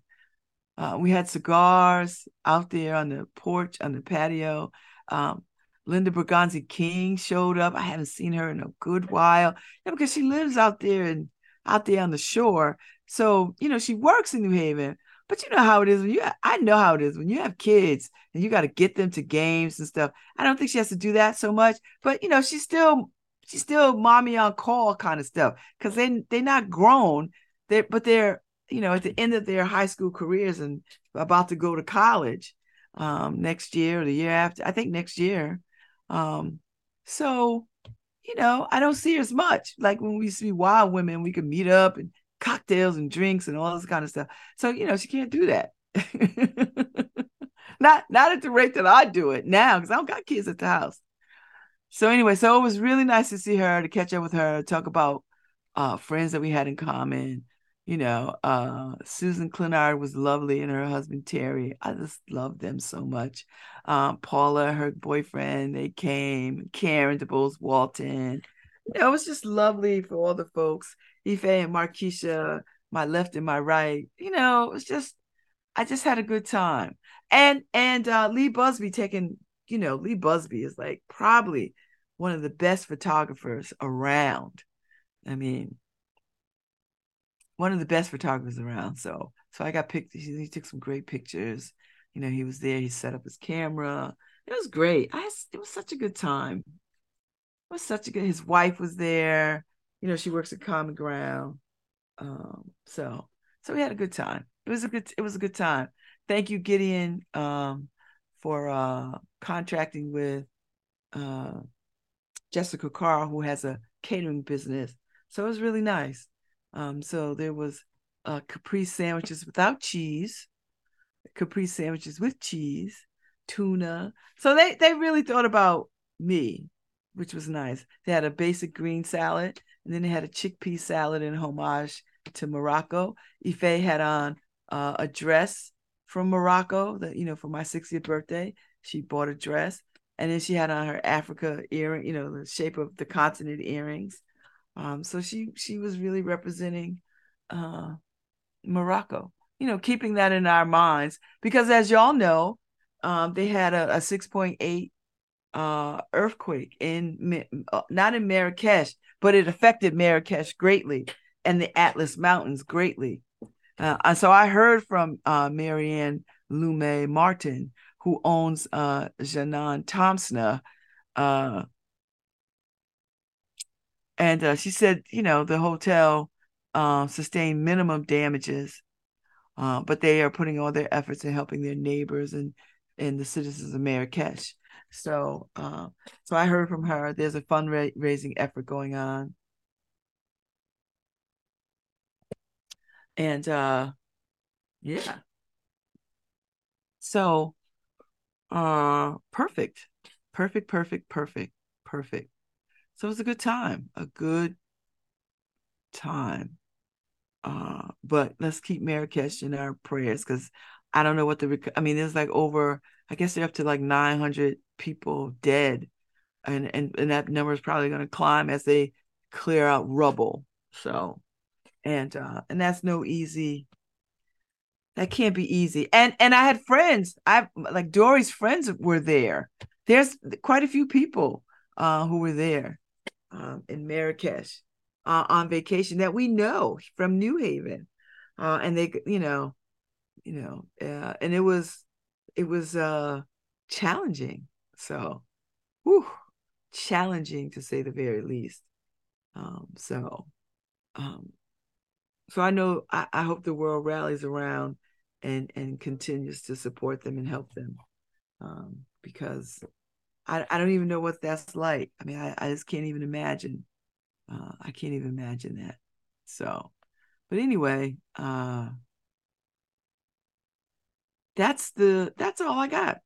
Uh, we had cigars out there on the porch, on the patio. Um, Linda Berganzi King showed up. I haven't seen her in a good while yeah, because she lives out there and out there on the shore. So, you know, she works in New Haven, but you know how it is when you I know how it is when you have kids and you got to get them to games and stuff. I don't think she has to do that so much, but you know, she's still she's still mommy on call kind of stuff because they they're not grown. They but they're you know at the end of their high school careers and about to go to college um, next year or the year after. I think next year. Um, so you know, I don't see her as much. Like when we see wild women, we could meet up and cocktails and drinks and all this kind of stuff. So, you know, she can't do that. not not at the rate that I do it now, because I don't got kids at the house. so anyway, so it was really nice to see her, to catch up with her, talk about uh friends that we had in common. You know, uh Susan Clinard was lovely and her husband Terry. I just loved them so much. Um, Paula, her boyfriend, they came, Karen DeBose Walton. Know, it was just lovely for all the folks. Ife and Marquisha, my left and my right. You know, it was just I just had a good time. And and uh Lee Busby taking, you know, Lee Busby is like probably one of the best photographers around. I mean, one of the best photographers around. So, so I got picked. He, he, took some great pictures. You know, he was there. He set up his camera. It was great. I it was such a good time. It was such a good. His wife was there. You know, she works at Common Ground. Um, so, so we had a good time. It was a good. It was a good time. Thank you, Gideon, um, for uh contracting with uh Jessica Carl, who has a catering business. So it was really nice. Um, so there was uh, Capri sandwiches without cheese, Capri sandwiches with cheese, tuna. So they they really thought about me, which was nice. They had a basic green salad, and then they had a chickpea salad in homage to Morocco. Ife had on uh, a dress from Morocco that you know for my 60th birthday. She bought a dress and then she had on her Africa earring, you know, the shape of the continent earrings. Um, so she she was really representing uh, Morocco, you know, keeping that in our minds because as y'all know, um, they had a, a 6.8 uh, earthquake in uh, not in Marrakesh, but it affected Marrakesh greatly and the Atlas Mountains greatly. Uh, so I heard from uh, Marianne Lume Martin, who owns uh Jnane Tamsna. Uh, and uh, she said, you know, the hotel uh, sustained minimum damages, but they are putting all their efforts in helping their neighbors and and the citizens of Marrakesh. So, uh, so I heard from her. There's a fundraising effort going on, and uh, yeah. So uh, perfect, perfect, perfect, perfect, perfect. So it was a good time, a good time. Uh, but let's keep Marrakesh in our prayers because I don't know what the rec- I mean. There's like over, I guess they're up to like 900 people dead, and and and that number is probably going to climb as they clear out rubble. So, and uh, and that's no easy that can't be easy. And and I had friends. I like Dory's friends were there. There's quite a few people uh, who were there um, in Marrakesh uh, on vacation that we know from New Haven, uh, and they, you know, you know, uh, and it was it was uh, challenging. So, whew, challenging to say the very least. Um, so, um, so I know I, I hope the world rallies around and and continues to support them and help them. Um, because I, I don't even know what that's like. I mean i, I just can't even imagine. Uh, i can't even imagine that. So but anyway uh that's the that's all i got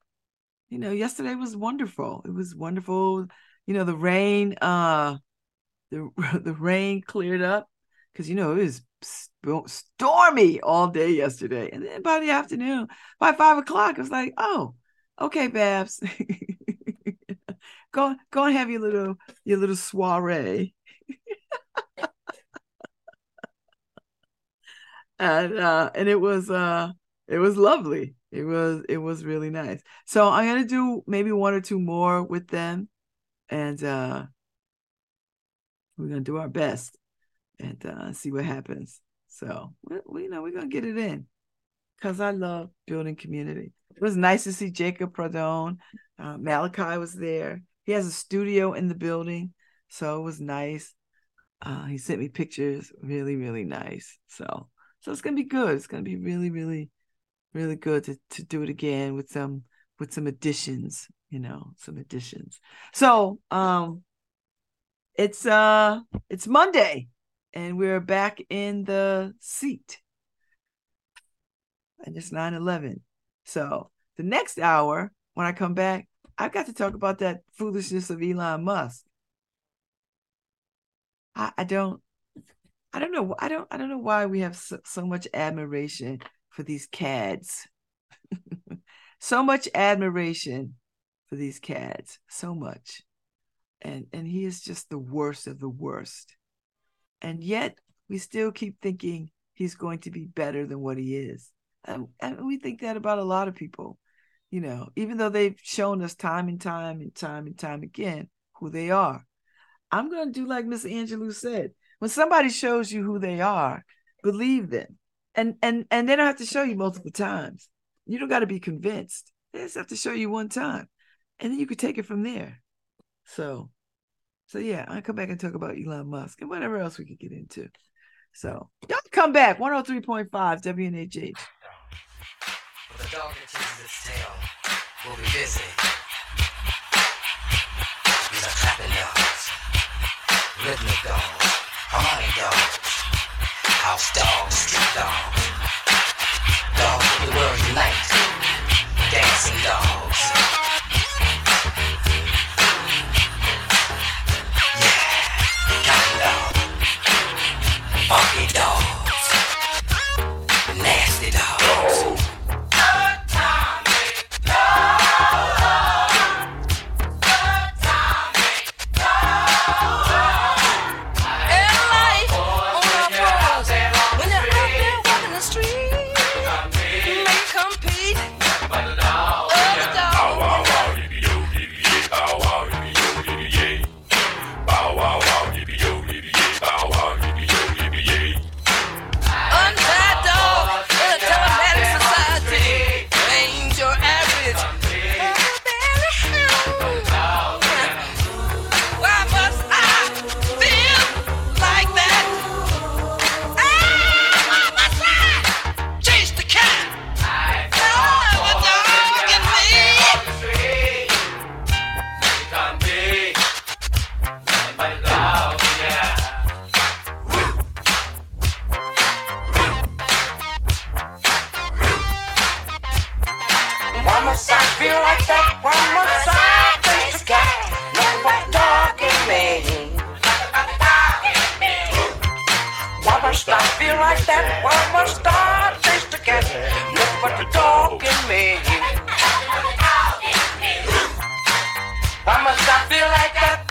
you know yesterday was wonderful it was wonderful you know the rain uh the the rain cleared up because you know it was stormy all day yesterday. And then by the afternoon, by five o'clock, it was like, oh, okay, Babz. go go and have your little your little soiree. and uh and it was uh it was lovely. It was it was really nice. So I'm gonna do maybe one or two more with them and uh we're gonna do our best and uh, see what happens. So we, we you know we're gonna get it in because I love building community. It was nice to see Jacob Pradone. Uh, Malachi was there. He has a studio in the building, so it was nice. Uh, he sent me pictures, really, really nice. So, so it's gonna be good. It's gonna be really, really, really good to to do it again with some with some additions. You know, some additions. So, um, it's uh, it's Monday and we're back in the seat. And it's 9 11. So the next hour, when I come back, I've got to talk about that foolishness of Elon Musk. I, I don't I don't know I don't I don't know why we have so, so much admiration for these cads. so much admiration for these cads. So much. And and he is just the worst of the worst. And yet we still keep thinking he's going to be better than what he is. And, and we think that about a lot of people, you know, even though they've shown us time and time and time and time again who they are. I'm going to do like Miss Angelou said. When somebody shows you who they are, believe them. And and and they don't have to show you multiple times. You don't got to be convinced. They just have to show you one time. And then you could take it from there. So so yeah, I'll come back and talk about Elon Musk and whatever else we could get into. So y'all come back, 103.5 WNHH. The dog will be busy. Rhythmic harmonic house dogs, street dogs, dogs of the world unite, dancing dogs. Yeah, cotton dogs, funky dogs, nasty dogs. I feel like that? Why must I chase the cat? Nothing but the dog in me. Why must I feel like that?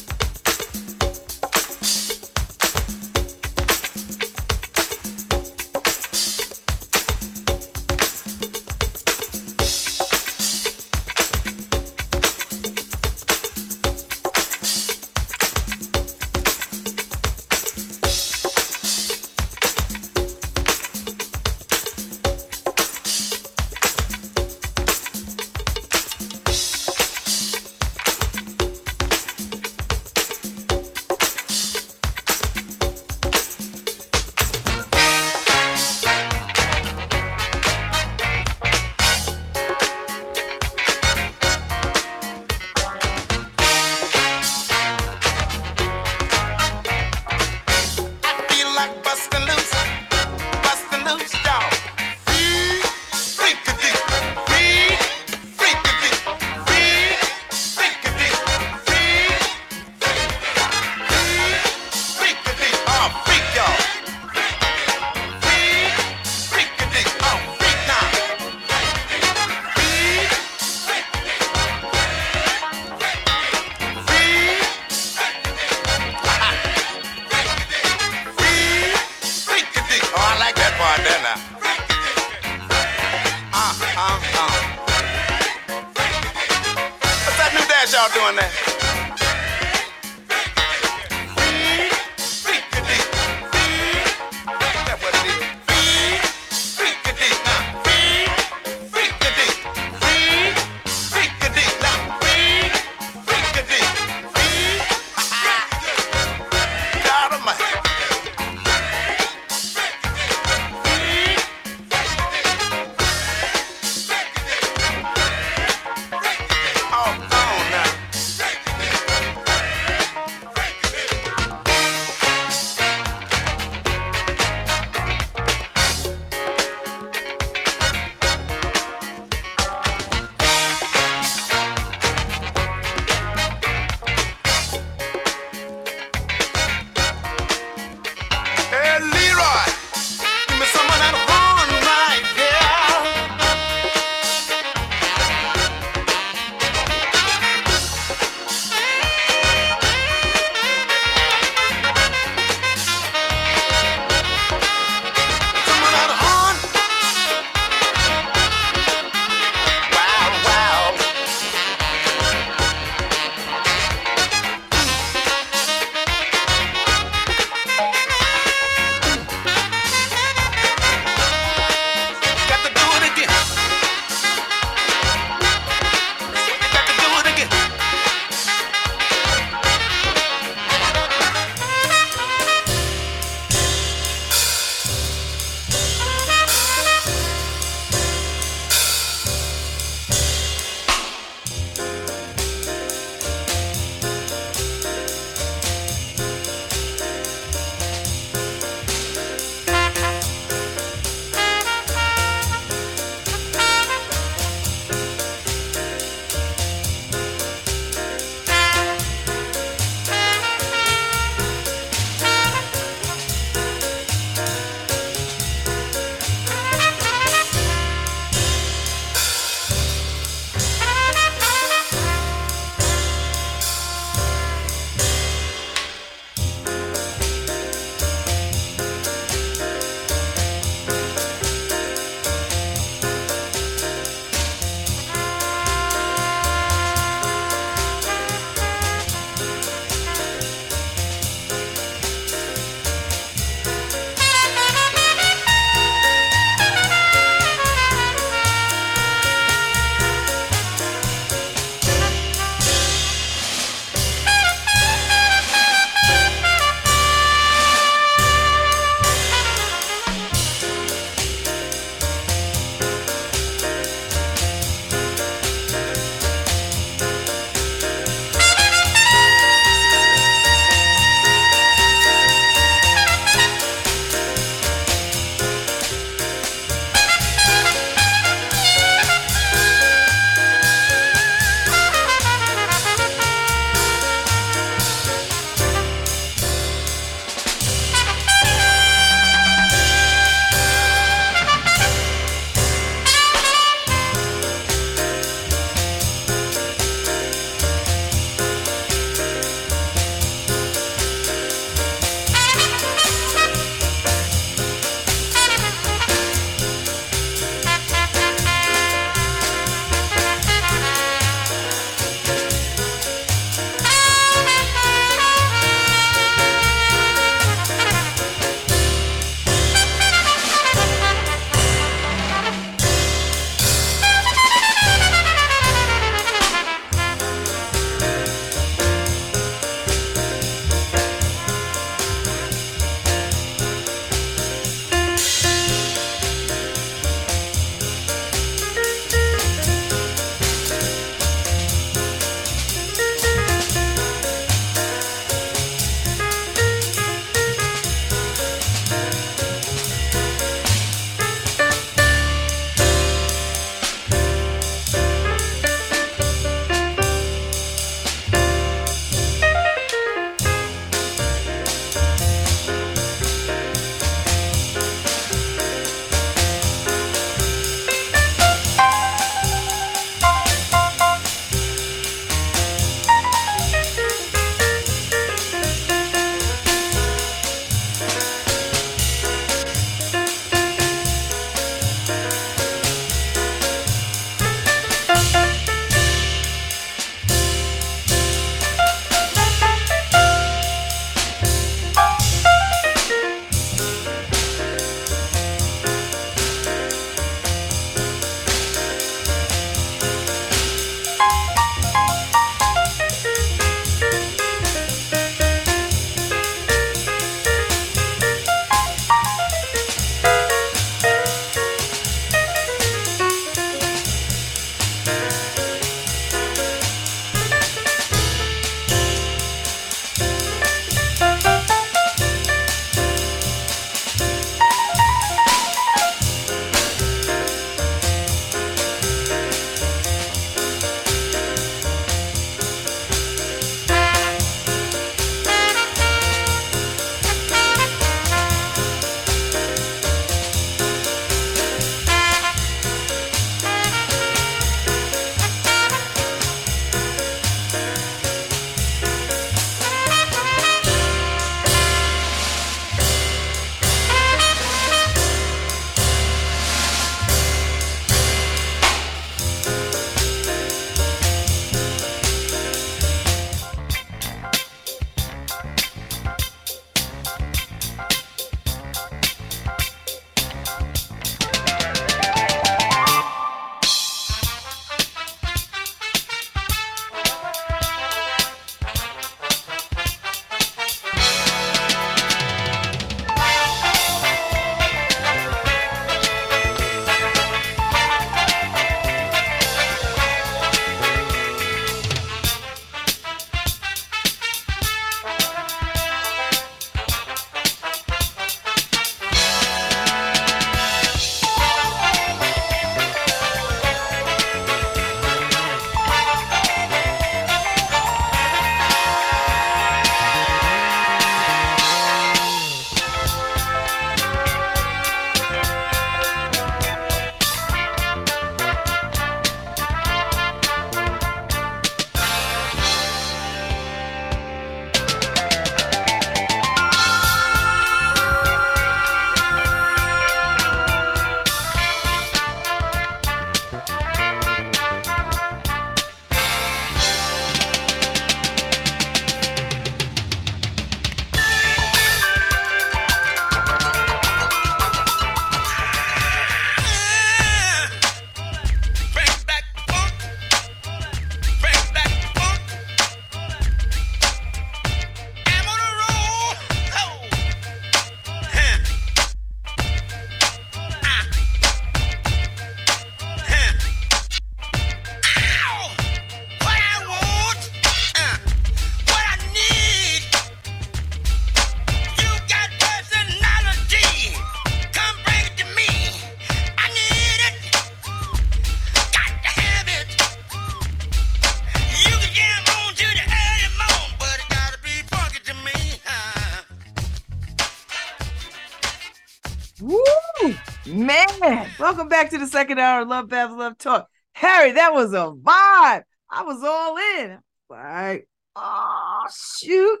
Welcome back to the second hour of Love Babz Love Talk. Harry, that was a vibe. I was all in. Like, oh shoot.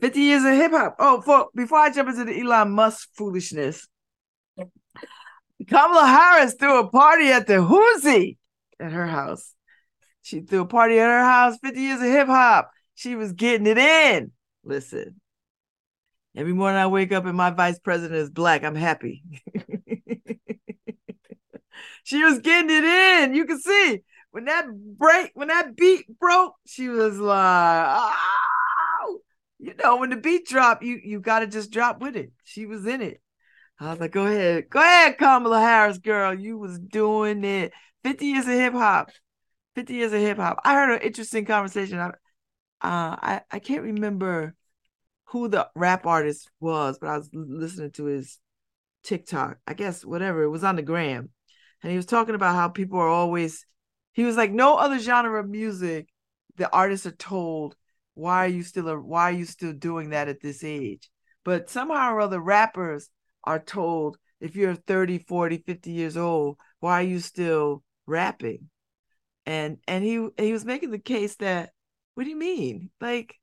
50 years of hip hop. Oh, for before I jump into the Elon Musk foolishness, Kamala Harris threw a party at the Hoosie at her house. She threw a party at her house, 50 years of hip hop. She was getting it in. Listen, every morning I wake up and my vice president is black. I'm happy. she was getting it in. You can see when that break, when that beat broke, she was like, oh, you know, when the beat drop, you you gotta just drop with it. She was in it. I was like, go ahead, go ahead, Kamala Harris, girl. You was doing it. 50 years of hip hop. 50 years of hip hop. I heard an interesting conversation. I, uh, I I can't remember who the rap artist was, but I was listening to his TikTok. I guess whatever it was on the gram, and he was talking about how people are always. He was like, no other genre of music, the artists are told, why are you still why are you still doing that at this age? But somehow or other, rappers are told if you're 30, 40, 50 years old, why are you still rapping? And and he he was making the case that what do you mean? Like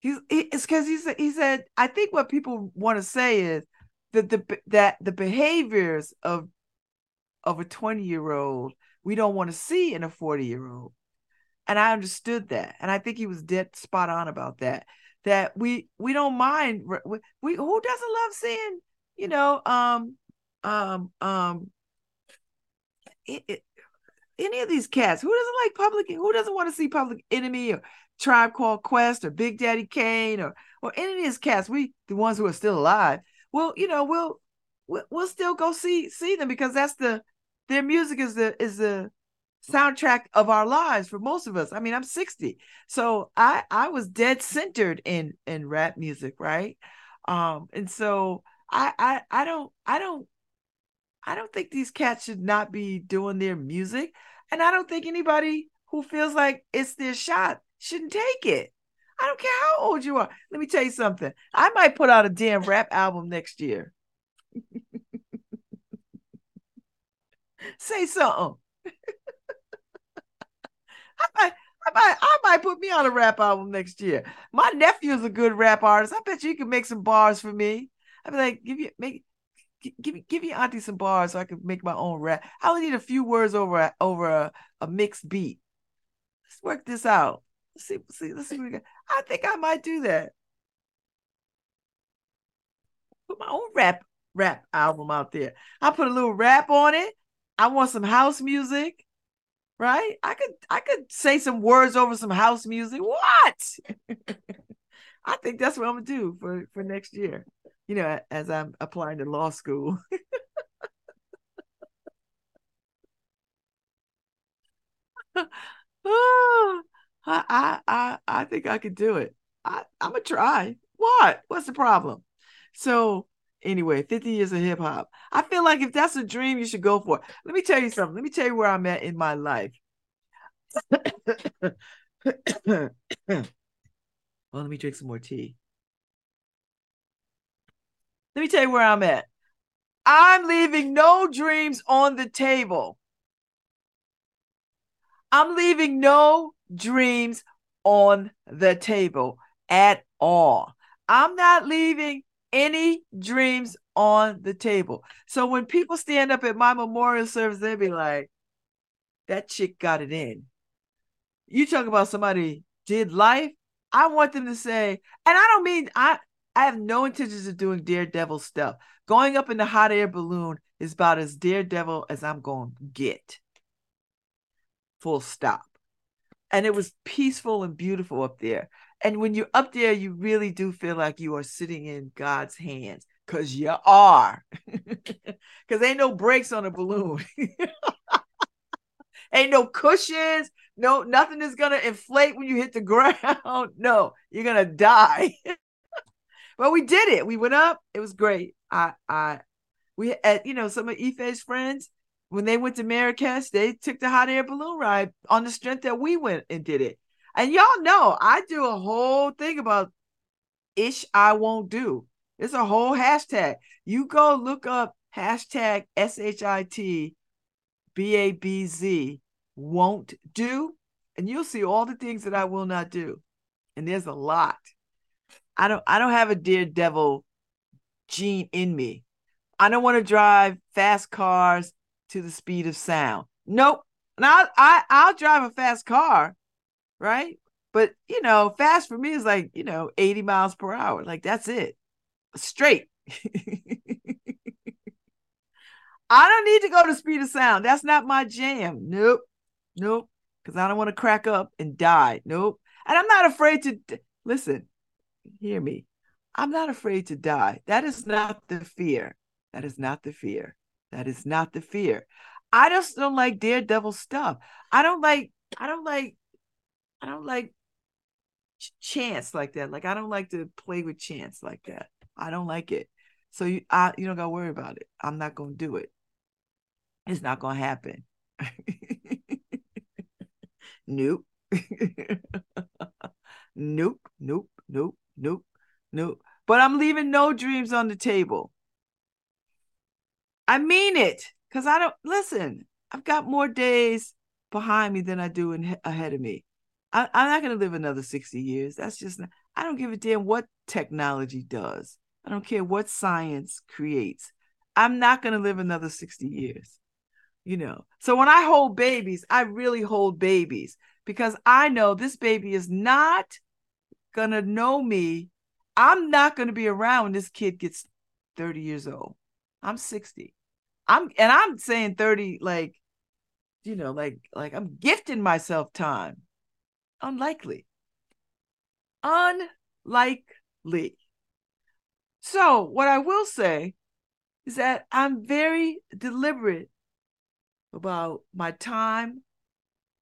he's he, it's because he said he said I think what people want to say is that the that the behaviors of of a 20 year old we don't want to see in a 40 year old and i understood that and i think he was dead spot on about that that we we don't mind we, we who doesn't love seeing you know um um um it, it, any of these cats? Who doesn't like public who doesn't want to see public enemy or tribe called quest or big daddy kane or or any of these cats? We the ones who are still alive well you know we'll we'll, we'll still go see see them because that's the their music is the is the soundtrack of our lives for most of us. I mean, I'm 60. So I I was dead centered in in rap music, right? Um and so I I I don't I don't I don't think these cats should not be doing their music and I don't think anybody who feels like it's their shot shouldn't take it. I don't care how old you are. Let me tell you something. I might put out a damn rap album next year. Say something. I might, I might, I might put me on a rap album next year. My nephew's a good rap artist. I bet you can make some bars for me. I'd be like, give you make give give your auntie some bars so I can make my own rap. I only need a few words over a, over a, a mixed beat. Let's work this out. Let's see, see, let's see what we got. I think I might do that. Put my own rap rap album out there. I put a little rap on it. I want some house music, right? I could I could say some words over some house music. What? I think that's what I'm gonna do for for next year. You know, as I'm applying to law school. I, I I think I could do it. I, I'm gonna try. What? What's the problem? So anyway, 50 years of hip hop. I feel like if that's a dream, you should go for it. Let me tell you something. Let me tell you where I'm at in my life. well, let me drink some more tea. Let me tell you where I'm at. I'm leaving no dreams on the table. I'm leaving no dreams on the table at all. I'm not leaving any dreams on the table. So when people stand up at my memorial service, they'll be like, that chick got it in. You talk about somebody did life. I want them to say, and I don't mean I I have no intentions of doing daredevil stuff. Going up in the hot air balloon is about as daredevil as I'm going to get. Full stop. And it was peaceful and beautiful up there. And when you're up there, you really do feel like you are sitting in God's hands because you are. Because ain't no brakes on a balloon. ain't no cushions. No, nothing is gonna inflate when you hit the ground. No, you're gonna die. Well, we did it. We went up. It was great. I, I, we, at you know, some of Ife's friends when they went to Marrakesh, they took the hot air balloon ride on the strength that we went and did it. And y'all know I do a whole thing about ish I won't do. It's a whole hashtag. You go look up hashtag S H I T B A B Z won't do, and you'll see all the things that I will not do. And there's a lot. I don't I don't have a daredevil gene in me. I don't want to drive fast cars to the speed of sound. Nope. Now I I'll drive a fast car, right? But you know, fast for me is like, you know, 80 miles per hour. Like that's it. Straight. I don't need to go to speed of sound. That's not my jam. Nope. Nope. Because I don't want to crack up and die. Nope. And I'm not afraid to listen hear me. I'm not afraid to die. That is not the fear. That is not the fear. That is not the fear. I just don't like daredevil stuff. I don't like, I don't like, I don't like chance like that. Like I don't like to play with chance like that. I don't like it. So you I you don't gotta worry about it. I'm not gonna do it. It's not gonna happen. nope. nope. Nope. Nope. Nope. Nope. But I'm leaving no dreams on the table. I mean it because I don't listen. I've got more days behind me than I do in, ahead of me. I, am not going to live another 60 years. That's just, not, I don't give a damn what technology does. I don't care what science creates. I'm not going to live another 60 years. You know, so when I hold babies, I really hold babies because I know this baby is not gonna know me. I'm not gonna be around when this kid gets 30 years old. I'm 60. I'm and I'm saying 30 like you know like like I'm gifting myself time. Unlikely. Unlikely. So, what I will say is that I'm very deliberate about my time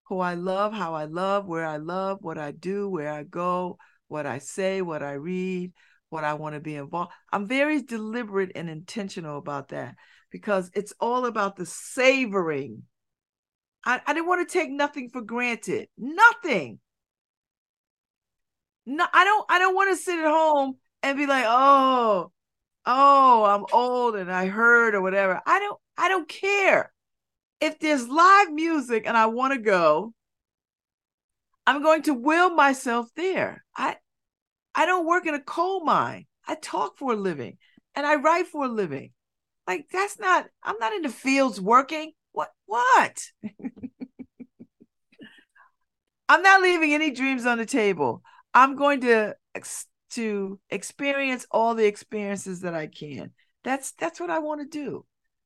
who I love, how I love, where I love, what I do, where I go, what I say, what I read, what I want to be involved. I'm very deliberate and intentional about that because it's all about the savoring. I, I didn't want to take nothing for granted. Nothing. No, I don't I don't want to sit at home and be like, oh, oh, I'm old and I heard or whatever. I don't I don't care. If there's live music and I want to go, I'm going to will myself there. I I don't work in a coal mine. I talk for a living and I write for a living. Like that's not I'm not in the fields working. What what? I'm not leaving any dreams on the table. I'm going to to experience all the experiences that I can. That's that's what I want to do.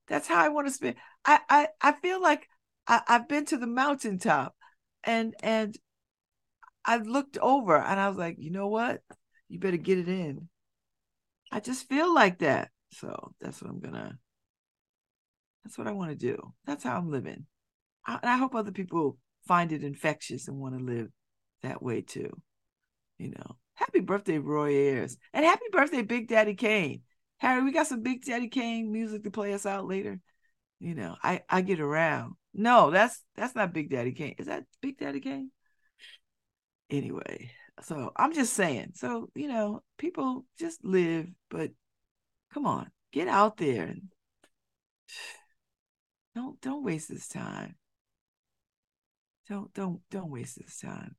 That's how I want to spend. I I, I feel like I, I've been to the mountaintop and and I looked over and I was like, you know what? You better get it in. I just feel like that. So that's what I'm gonna that's what I want to do. That's how I'm living. I, and I hope other people find it infectious and want to live that way too. You know, happy birthday, Roy Ayers. And happy birthday, Big Daddy Kane. Harry, we got some Big Daddy Kane music to play us out later. You know, I I get around. No, that's that's not Big Daddy Kane. Is that Big Daddy Kane? Anyway, so I'm just saying. So, you know, people just live, but come on, get out there and don't don't waste this time. Don't don't don't waste this time.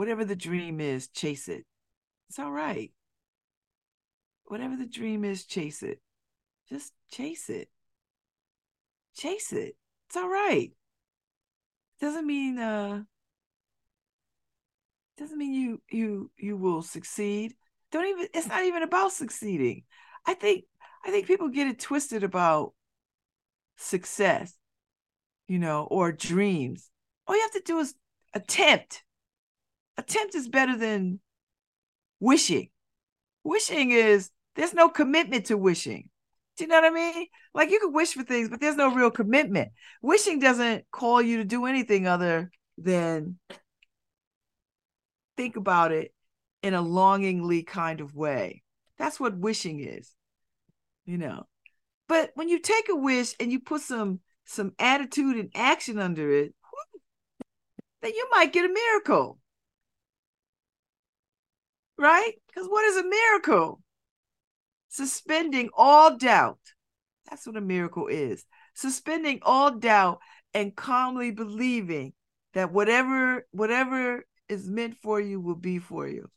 Whatever the dream is, chase it. It's all right. Whatever the dream is, chase it. Just chase it. Chase it. It's all right. Doesn't mean uh doesn't mean you you you will succeed. Don't even it's not even about succeeding. I think I think people get it twisted about success, you know, or dreams. All you have to do is attempt attempt is better than wishing. Wishing is there's no commitment to wishing. Do you know what I mean? Like you can wish for things, but there's no real commitment. Wishing doesn't call you to do anything other than think about it in a longingly kind of way. That's what wishing is. You know. But when you take a wish and you put some some attitude and action under it, then you might get a miracle right? Because what is a miracle? Suspending all doubt. That's what a miracle is. Suspending all doubt and calmly believing that whatever whatever is meant for you will be for you.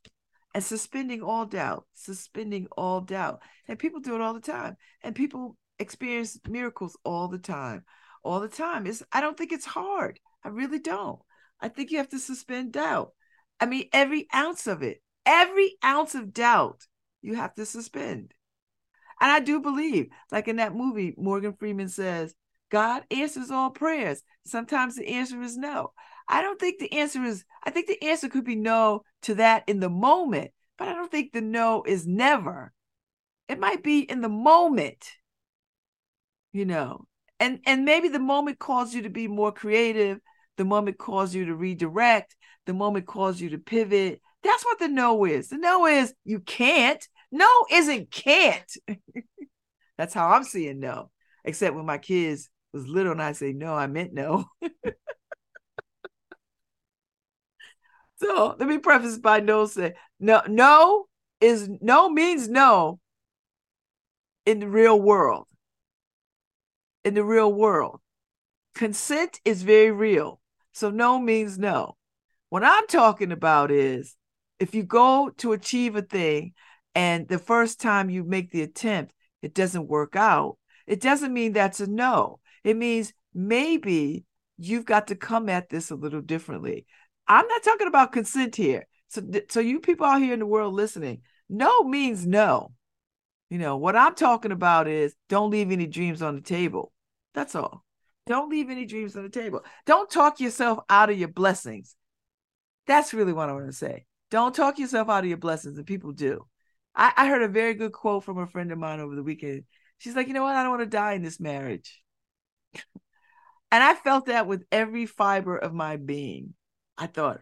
And suspending all doubt, suspending all doubt. And people do it all the time. And people experience miracles all the time. All the time. It's I don't think it's hard. I really don't. I think you have to suspend doubt. I mean, every ounce of it every ounce of doubt you have to suspend. And I do believe, like in that movie, Morgan Freeman says, God answers all prayers. Sometimes the answer is no. I don't think the answer is, I think the answer could be no to that in the moment, but I don't think the no is never. It might be in the moment, you know, and and maybe the moment calls you to be more creative. The moment calls you to redirect. The moment calls you to pivot. That's what the no is. The no is you can't. No isn't can't. That's how I'm seeing no. Except when my kids was little and I say no, I meant no. so let me preface by no say no, no is no means no in the real world. In the real world. Consent is very real. So no means no. What I'm talking about is if you go to achieve a thing and the first time you make the attempt, it doesn't work out, it doesn't mean that's a no. It means maybe you've got to come at this a little differently. I'm not talking about consent here. So, so you people out here in the world listening, no means no. You know, what I'm talking about is don't leave any dreams on the table. That's all. Don't leave any dreams on the table. Don't talk yourself out of your blessings. That's really what I want to say. Don't talk yourself out of your blessings, and people do. I, I heard a very good quote from a friend of mine over the weekend. She's like, you know what? I don't want to die in this marriage. And I felt that with every fiber of my being. I thought,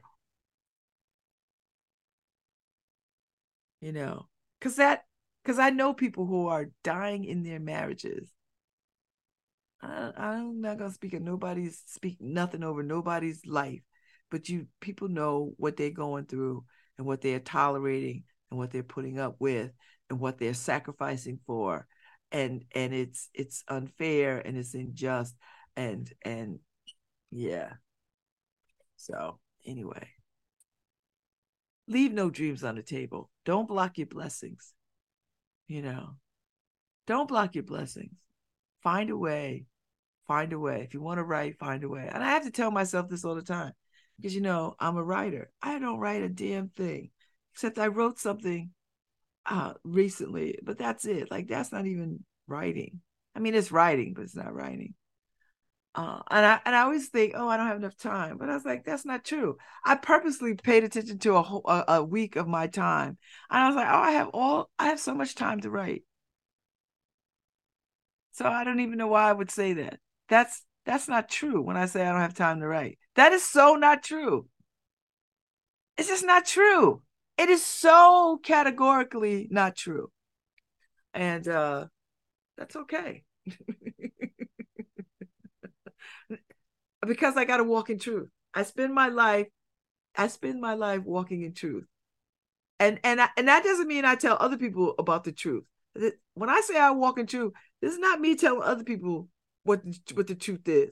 you know, because that, because I know people who are dying in their marriages. I, I'm not gonna speak of nobody's speak nothing over nobody's life, but you people know what they're going through and what they're tolerating and what they're putting up with and what they're sacrificing for. And and it's it's unfair and it's unjust and and yeah. So anyway. Leave no dreams on the table. Don't block your blessings you know. Don't block your blessings. Find a way. Find a way. If you want to write find a way. And i have to tell myself this all the time because you know i'm a writer i don't write a damn thing except i wrote something uh recently but that's it like that's not even writing i mean it's writing but it's not writing uh, and I and I always think, oh, I don't have enough time, but I was like, that's not true. I purposely paid attention to a whole a, a week of my time, and I was like, oh, I have all, I have so much time to write. So I don't even know why I would say that. That's that's not true when I say I don't have time to write. That is so not true. It's just not true. It is so categorically not true. And uh that's okay. because I got to walk in truth. I spend my life, I spend my life walking in truth. And and I, and that doesn't mean I tell other people about the truth. When I say I walk in truth, this is not me telling other people what the, what the truth is.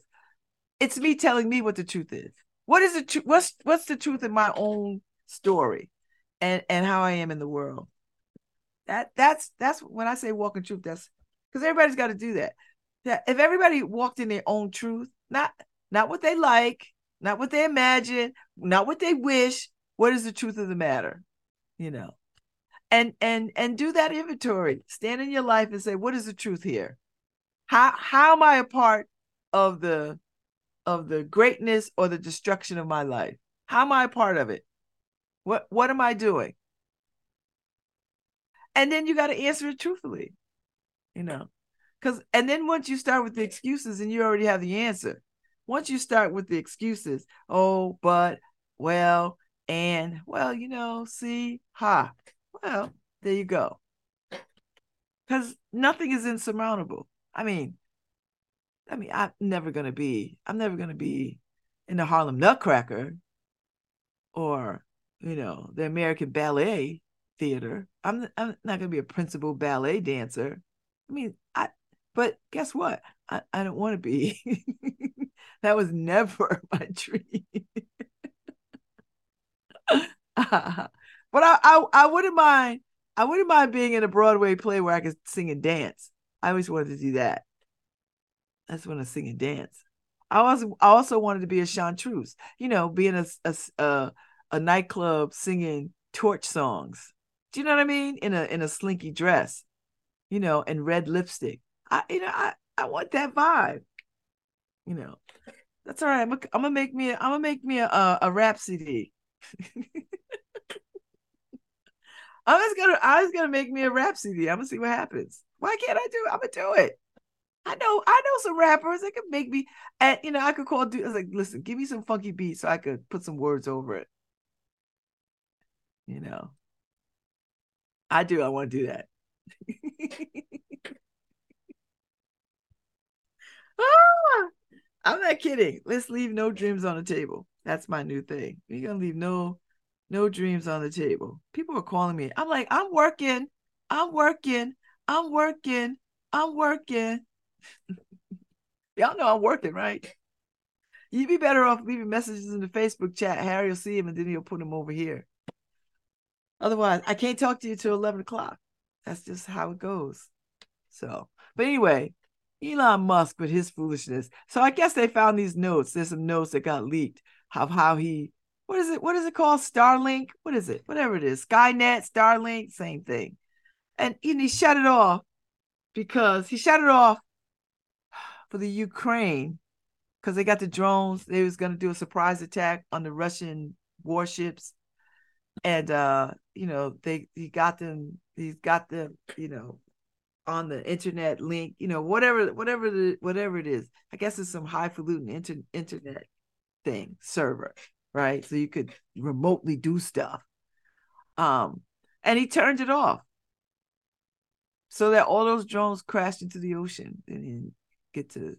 It's me telling me what the truth is. What is the truth? What's what's the truth in my own story, and and how I am in the world. That that's that's when I say walk in truth. That's because everybody's got to do that. Yeah, if everybody walked in their own truth, not not what they like, not what they imagine, not what they wish. What is the truth of the matter? You know, and and and do that inventory. Stand in your life and say, what is the truth here? How how am I a part of the of the greatness or the destruction of my life? How am I a part of it? What what am I doing? And then you got to answer it truthfully. You know, because and then once you start with the excuses and you already have the answer once you start with the excuses, oh, but, well, and, well, you know, see, ha, well, there you go. Because nothing is insurmountable. I mean, I mean, I'm never gonna be, I'm never gonna be in the Harlem Nutcracker or, you know, the American Ballet Theater. I'm I'm not gonna be a principal ballet dancer. I mean, I but guess what? I, I don't want to be. that was never my dream. but I, I I wouldn't mind I wouldn't mind being in a Broadway play where I could sing and dance. I always wanted to do that. I just want to sing and dance. I also I also wanted to be a chanteuse, you know, being a a, a, a nightclub singing torch songs. Do you know what I mean? In a in a slinky dress, you know, and red lipstick. I you know I I want that vibe. You know, that's all right. I'm, a, gonna make me. A, I'm gonna make me a a, rap CD. I'm just gonna. I was gonna make me a rap CD. I'm gonna see what happens. Why can't I do it? I'm gonna do it. I know. I know some rappers that can make me. And you know, I could call. Was like, listen, give me some funky beats so I could put some words over it. You know, I do. I want to do that. ah! I'm not kidding. Let's leave no dreams on the table. That's my new thing. We're gonna leave no no dreams on the table. People are calling me. I'm like, I'm working, I'm working, I'm working, I'm working. Y'all know I'm working, right? You'd be better off leaving messages in the Facebook chat. Harry will see him and then he'll put him over here. Otherwise, I can't talk to you till 11 o'clock. That's just how it goes. So, but anyway, Elon Musk with his foolishness. So I guess they found these notes. There's some notes that got leaked of how he what is it? What is it called? Starlink? What is it? Whatever it is. Skynet, Starlink, same thing. And, and he shut it off because he shut it off for the Ukraine because they got the drones. They was gonna do a surprise attack on the Russian warships. And uh, you know, they he got them, he's got them, you know, on the internet link, you know, whatever, whatever the whatever it is. I guess it's some highfalutin inter- internet thing server, right? So you could remotely do stuff. Um, and he turned it off so that all those drones crashed into the ocean and get to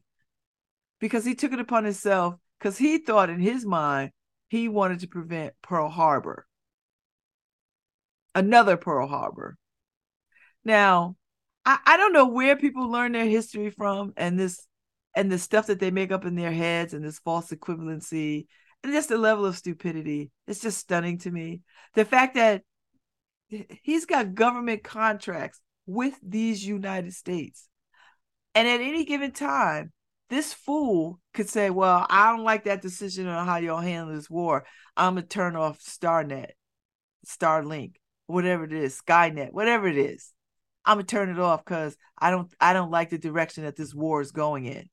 because he took it upon himself because he thought in his mind he wanted to prevent Pearl Harbor, another Pearl Harbor. Now, I, I don't know where people learn their history from and this and the stuff that they make up in their heads and this false equivalency and just the level of stupidity. It's just stunning to me. The fact that he's got government contracts with these United States. And at any given time, this fool could say, Well, I don't like that decision on how you'll handle this war. I'm gonna turn off Starnet, Starlink, whatever it is, Skynet, whatever it is. I'm gonna turn it off because I don't I don't like the direction that this war is going in.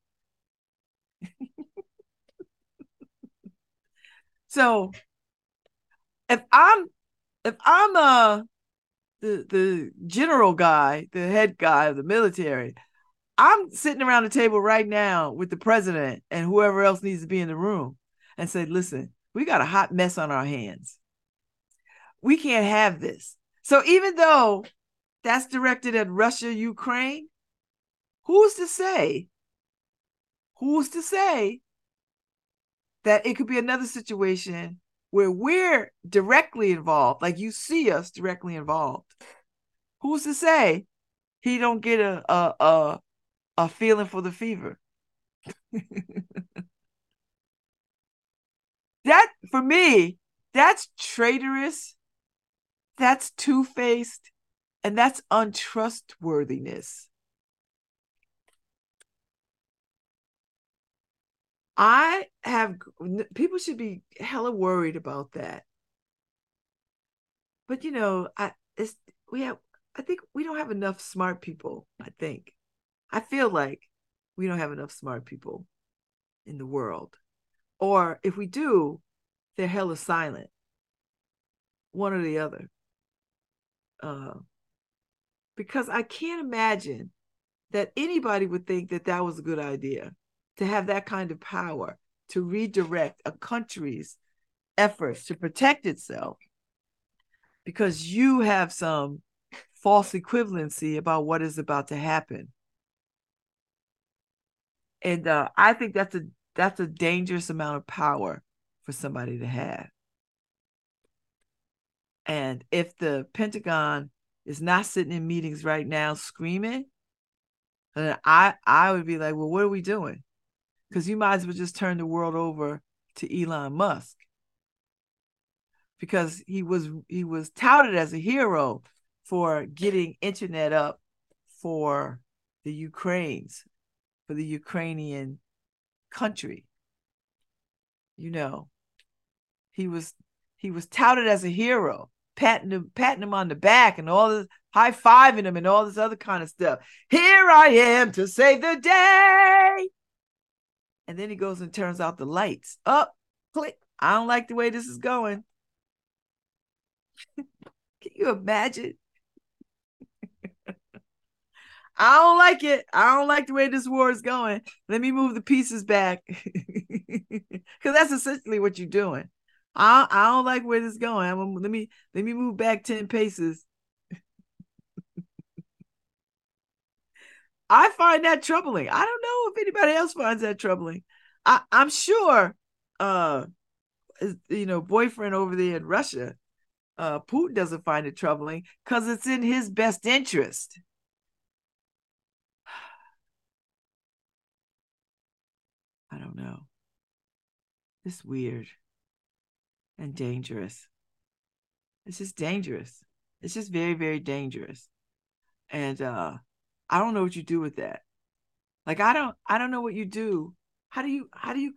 so if I'm if I'm uh the the general guy, the head guy of the military, I'm sitting around the table right now with the president and whoever else needs to be in the room and say, listen, we got a hot mess on our hands. We can't have this. So even though that's directed at Russia, Ukraine, who's to say? Who's to say that it could be another situation where we're directly involved, like you see us directly involved? Who's to say he don't get a a, a a feeling for the fever. that for me, that's traitorous, that's two-faced, and that's untrustworthiness. I have people should be hella worried about that. But you know, I it's we have I think we don't have enough smart people, I think. I feel like we don't have enough smart people in the world. Or if we do, they're hella silent. One or the other. Uh, because I can't imagine that anybody would think that that was a good idea to have that kind of power to redirect a country's efforts to protect itself because you have some false equivalency about what is about to happen and uh, I think that's a that's a dangerous amount of power for somebody to have. And if the Pentagon is not sitting in meetings right now screaming, then I I would be like, well, what are we doing? Because you might as well just turn the world over to Elon Musk. Because he was he was touted as a hero for getting internet up for the Ukraines for the Ukrainian country. You know, he was he was touted as a hero, patting him, patting him on the back and all this high fiving him and all this other kind of stuff. Here I am to save the day. And then he goes and turns out the lights. Up, click. I don't like the way this is going. Can you imagine? I don't like it. I don't like the way this war is going. Let me move the pieces back. Because that's essentially what you're doing. I, I don't like where this is going. I'm, let me let me move back 10 paces. I find that troubling. I don't know if anybody else finds that troubling. I, I'm sure uh you know, boyfriend over there in Russia, uh, Putin doesn't find it troubling because it's in his best interest. I don't know. It's weird and dangerous. It's just dangerous. It's just very, very dangerous. And uh I don't know what you do with that. Like I don't I don't know what you do. How do you how do you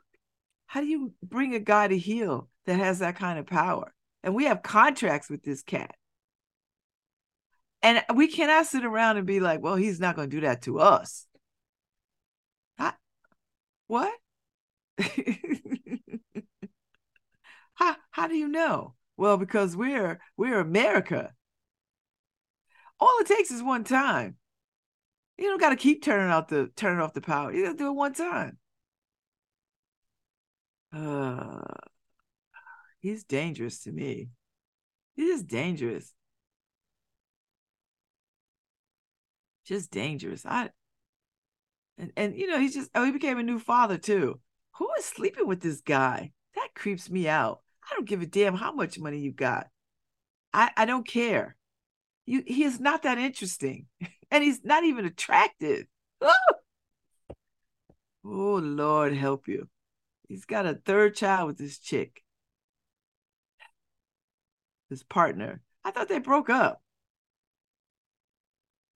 how do you bring a guy to heel that has that kind of power? And we have contracts with this cat. And we cannot sit around and be like, well, he's not going to do that to us. I, what? how how do you know? Well, because we're we're America. All it takes is one time. You don't got to keep turning out the turning off the power. You got to do it one time. Uh, he's dangerous to me. He's just dangerous. Just dangerous. I and and you know he's just oh he became a new father too. Who is sleeping with this guy? That creeps me out. I don't give a damn how much money you got. I I don't care. You he is not that interesting, and he's not even attractive. Oh, oh Lord help you. He's got a third child with this chick, his partner. I thought they broke up.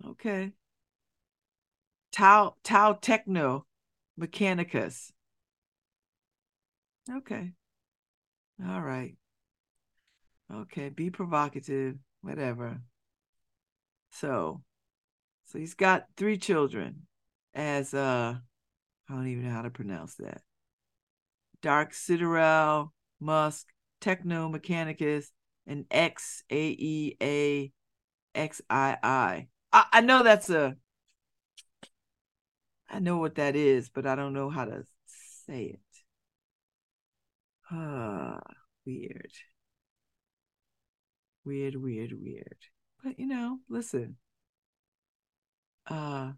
Okay. Tau Tau Techno Mechanicus. Okay. All right. Okay, be provocative, whatever. So, so he's got three children as uh I don't even know how to pronounce that. Dark Sideræl, Musk, Techno Mechanicus, and X A E A X I I. I know that's a I know what that is, but I don't know how to say it. Ah, weird. Weird, weird, weird. But you know, listen. Uh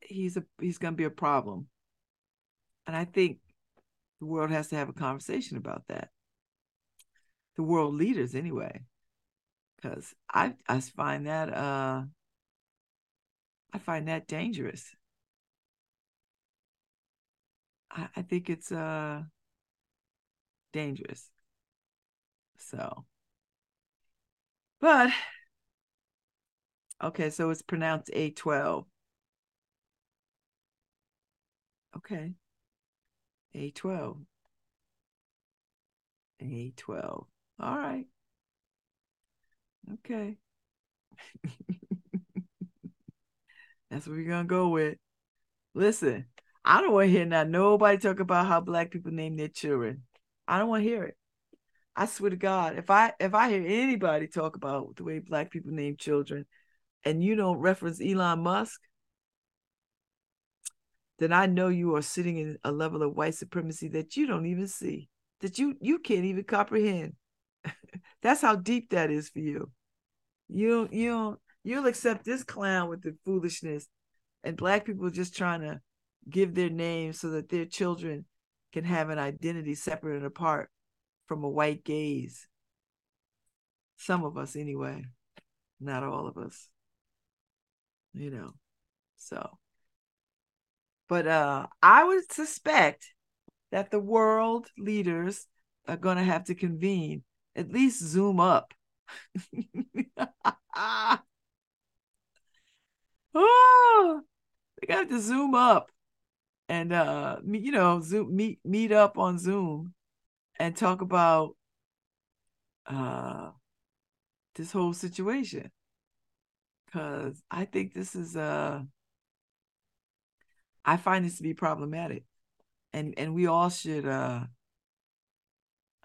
he's a he's going to be a problem. And I think the world has to have a conversation about that. The world leaders anyway. Cuz I I find that uh I find that dangerous. I, I think it's uh dangerous. So, but okay, so it's pronounced A12. Okay. A12. A12. All right. Okay. That's what we're gonna go with. Listen, I don't want to hear now nobody talk about how black people name their children. I don't want to hear it. I swear to God, if I if I hear anybody talk about the way black people name children, and you don't reference Elon Musk, then I know you are sitting in a level of white supremacy that you don't even see, that you you can't even comprehend. That's how deep that is for you. You you you'll accept this clown with the foolishness, and black people just trying to give their names so that their children can have an identity separate and apart from a white gaze. Some of us, anyway, not all of us. You know, so. But uh, I would suspect that the world leaders are going to have to convene, at least zoom up. oh, they got to zoom up and uh you know zoom meet meet up on zoom and talk about uh this whole situation because i think this is uh i find this to be problematic and and we all should uh,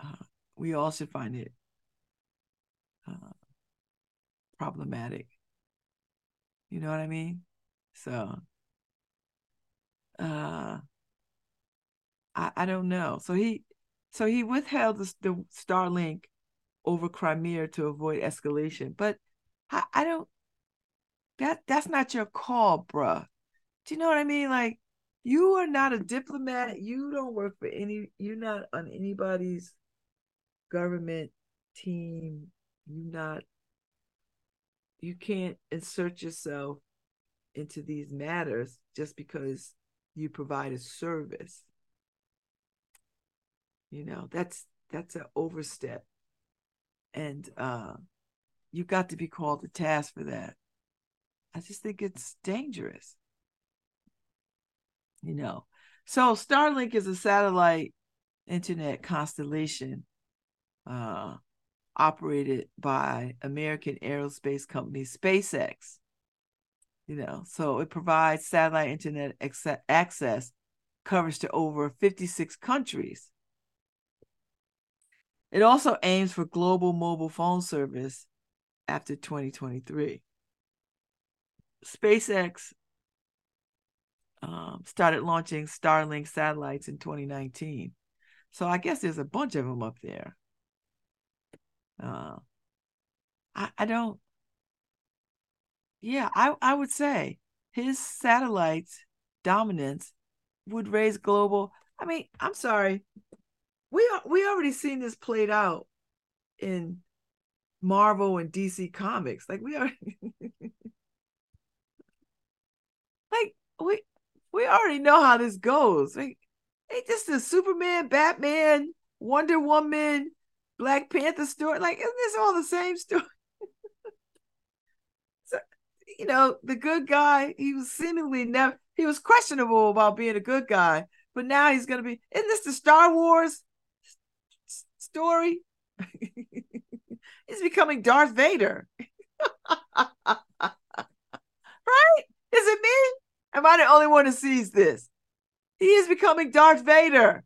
uh we all should find it uh, problematic you know what i mean so uh I, I don't know. So he so he withheld the, the Starlink over Crimea to avoid escalation. But I, I don't that that's not your call, bruh. Do you know what I mean? Like you are not a diplomat. You don't work for any you're not on anybody's government team. You not you can't insert yourself into these matters just because you provide a service you know that's that's an overstep and uh you got to be called to task for that i just think it's dangerous. You know so starlink is a satellite internet constellation uh operated by american aerospace company spacex. You know so it provides satellite internet access coverage to over 56 countries. It also aims for global mobile phone service after 2023 SpaceX um, started launching Starlink satellites in 2019. So I guess there's a bunch of them up there. Uh, I, I don't, yeah, I, I would say his satellites dominance would raise global. I mean, I'm sorry, we we already seen this played out in Marvel and DC comics. Like we are like we already know how this goes. Like ain't this the Superman, Batman, Wonder Woman, Black Panther story? Like isn't this all the same story? so you know, the good guy, he was seemingly never he was questionable about being a good guy, but now he's gonna be isn't this the Star Wars story? He's becoming Darth Vader. right? Is it me? Am I the only one who sees this? He is becoming Darth Vader.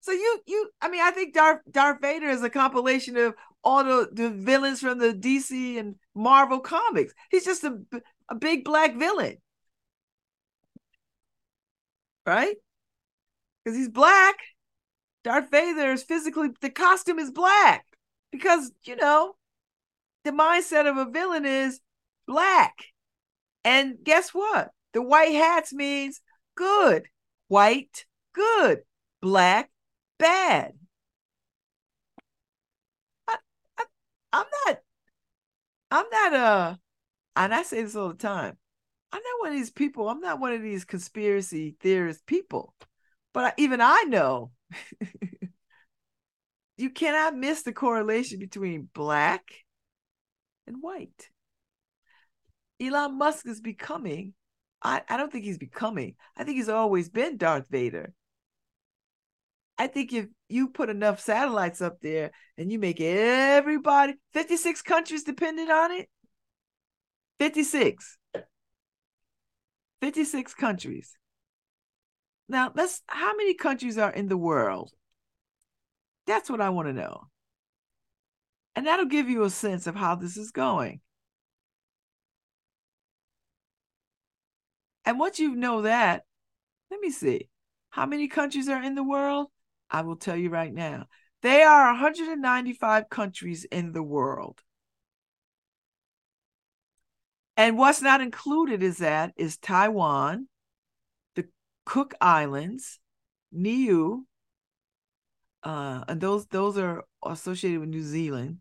So you you I mean I think Darth Darth Vader is a compilation of all the, the villains from the DC and Marvel comics. He's just a, a big black villain. Right? Because he's black. Darth Vader is physically the costume is black because you know the mindset of a villain is black and guess what the white hats means good. White good. Black bad. I, I, i'm not i'm not uh and i say this all the time i'm not one of these people i'm not one of these conspiracy theorist people but even i know you cannot miss the correlation between black and white. Elon Musk is becoming, I, I don't think he's becoming, I think he's always been Darth Vader. I think if you put enough satellites up there and you make everybody, 56 countries dependent on it, 56. 56 countries. Now, let's, how many countries are in the world? That's what I want to know. And that'll give you a sense of how this is going. And once you know that, let me see. How many countries are in the world? I will tell you right now. There are 195 countries in the world. And what's not included is that is Taiwan, the Cook Islands, Niue, uh, and those those are associated with New Zealand.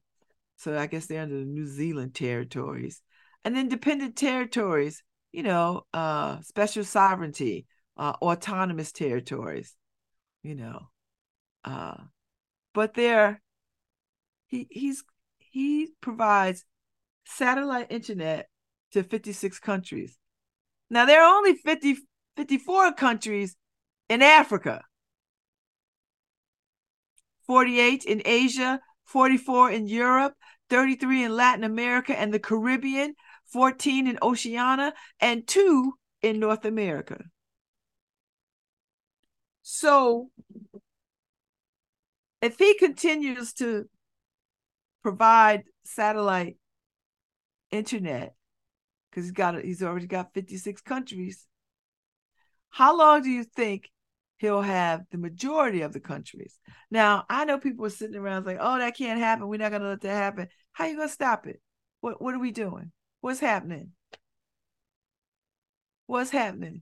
So I guess they're under the New Zealand territories. And then dependent territories, you know, uh, special sovereignty, uh, autonomous territories, you know. Uh, but there, he he's he provides satellite internet to 56 countries. Now there are only 50, 54 countries in Africa. 48 in Asia, 44 in Europe, 33 in Latin America and the Caribbean, 14 in Oceania, and two in North America. So if he continues to provide satellite internet, because he's got he's already got 56 countries, how long do you think he'll have the majority of the countries. Now, I know people are sitting around like, oh, that can't happen. We're not going to let that happen. How are you going to stop it? What, what are we doing? What's happening? What's happening?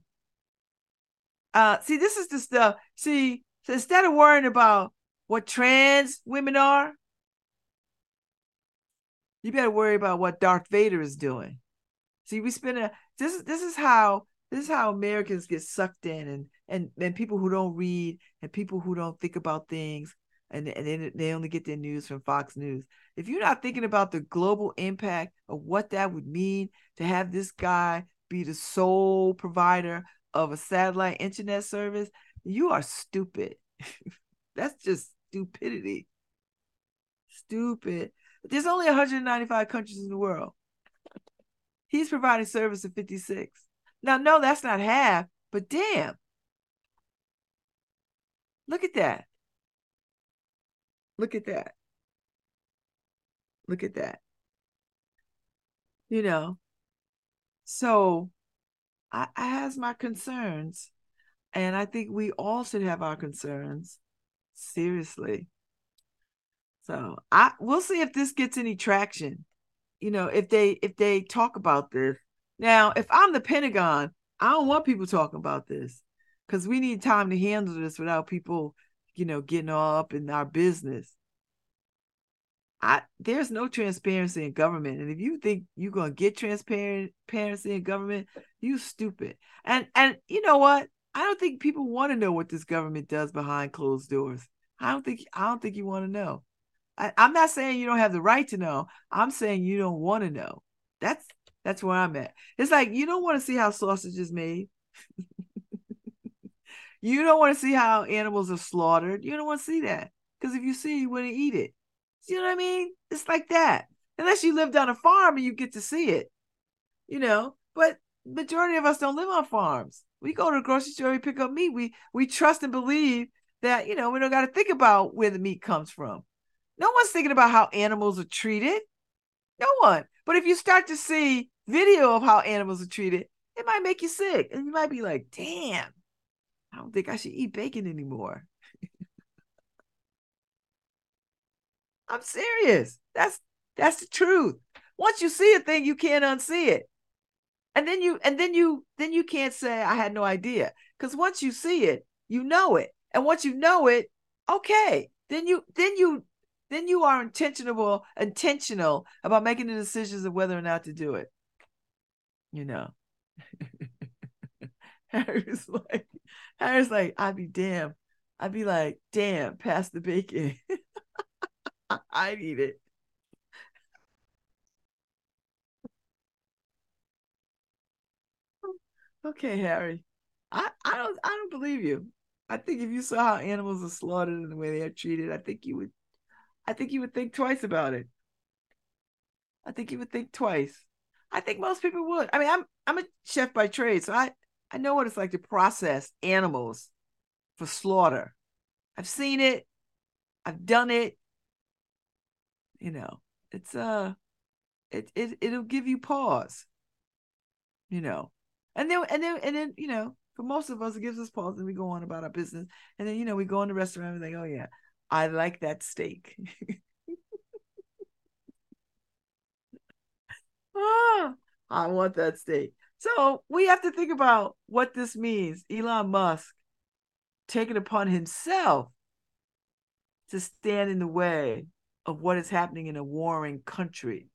Uh, see, this is the stuff. See, so instead of worrying about what trans women are, you better worry about what Darth Vader is doing. See, we spend a this is this is how this is how Americans get sucked in and and and people who don't read and people who don't think about things and and they, they only get their news from Fox News. If you're not thinking about the global impact of what that would mean to have this guy be the sole provider of a satellite internet service, you are stupid. That's just stupidity. Stupid. There's only 195 countries in the world. He's providing service to 56. Now, no, that's not half, but damn, Look at that. Look at that. Look at that. You know, So I, I has my concerns. And I think we all should have our concerns. Seriously. So I we'll see if this gets any traction. You know, if they if they talk about this. Now, if I'm the Pentagon, I don't want people talking about this because we need time to handle this without people, you know, getting all up in our business. I there's no transparency in government, and if you think you're gonna get transparency in government, you stupid. And and you know what? I don't think people want to know what this government does behind closed doors. I don't think I don't think you want to know. I, I'm not saying you don't have the right to know. I'm saying you don't want to know. That's that's where I'm at. It's like you don't want to see how sausage is made. you don't want to see how animals are slaughtered. You don't want to see that. Because if you see, you wouldn't eat it. You know what I mean? It's like that. Unless you live on a farm and you get to see it. You know, but majority of us don't live on farms. We go to the grocery store, we pick up meat. We we trust and believe that, you know, we don't got to think about where the meat comes from. No one's thinking about how animals are treated. No one. But if you start to see video of how animals are treated, it might make you sick. And you might be like, damn, I don't think I should eat bacon anymore. I'm serious. That's that's the truth. Once you see a thing, you can't unsee it. And then you and then you then you can't say I had no idea. Because once you see it, you know it. And once you know it, okay, then you then you then you are intentional intentional about making the decisions of whether or not to do it. You know. Harry's like, Harry's like, I'd be damn. I'd be like, damn, pass the bacon. I need it. Okay, Harry. I, I don't I don't believe you. I think if you saw how animals are slaughtered and the way they are treated, I think you would I think you would think twice about it. I think you would think twice. I think most people would. I mean, I'm I'm a chef by trade, so I I know what it's like to process animals for slaughter. I've seen it. I've done it. You know it's uh it, it it'll give you pause you know. And then and then and then you know for most of us it gives us pause and we go on about our business. And then you know we go in the restaurant and we think oh yeah i like that steak. Ah, i want that steak so we have to think about what this means elon musk taking upon himself to stand in the way of what is happening in a warring country.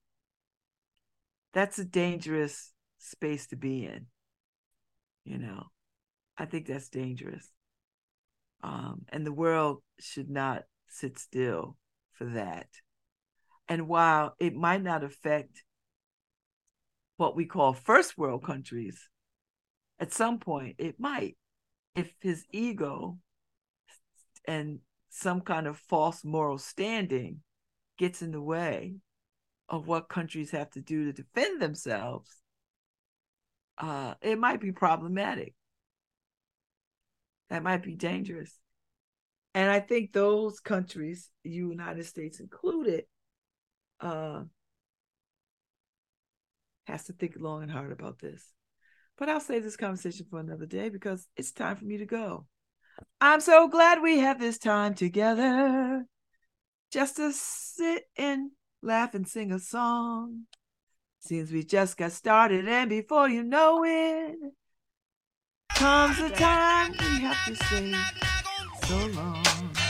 That's a dangerous space to be in. You know, I think that's dangerous. Um, and the world should not sit still for that. And while it might not affect what we call first world countries, at some point it might. If his ego and some kind of false moral standing gets in the way of what countries have to do to defend themselves, uh, it might be problematic. That might be dangerous. And I think those countries, United States included, uh, has to think long and hard about this. But I'll save this conversation for another day because it's time for me to go. I'm so glad we have this time together just to sit and laugh and sing a song. Seems we just got started, and before you know it, comes the time we have to say so long.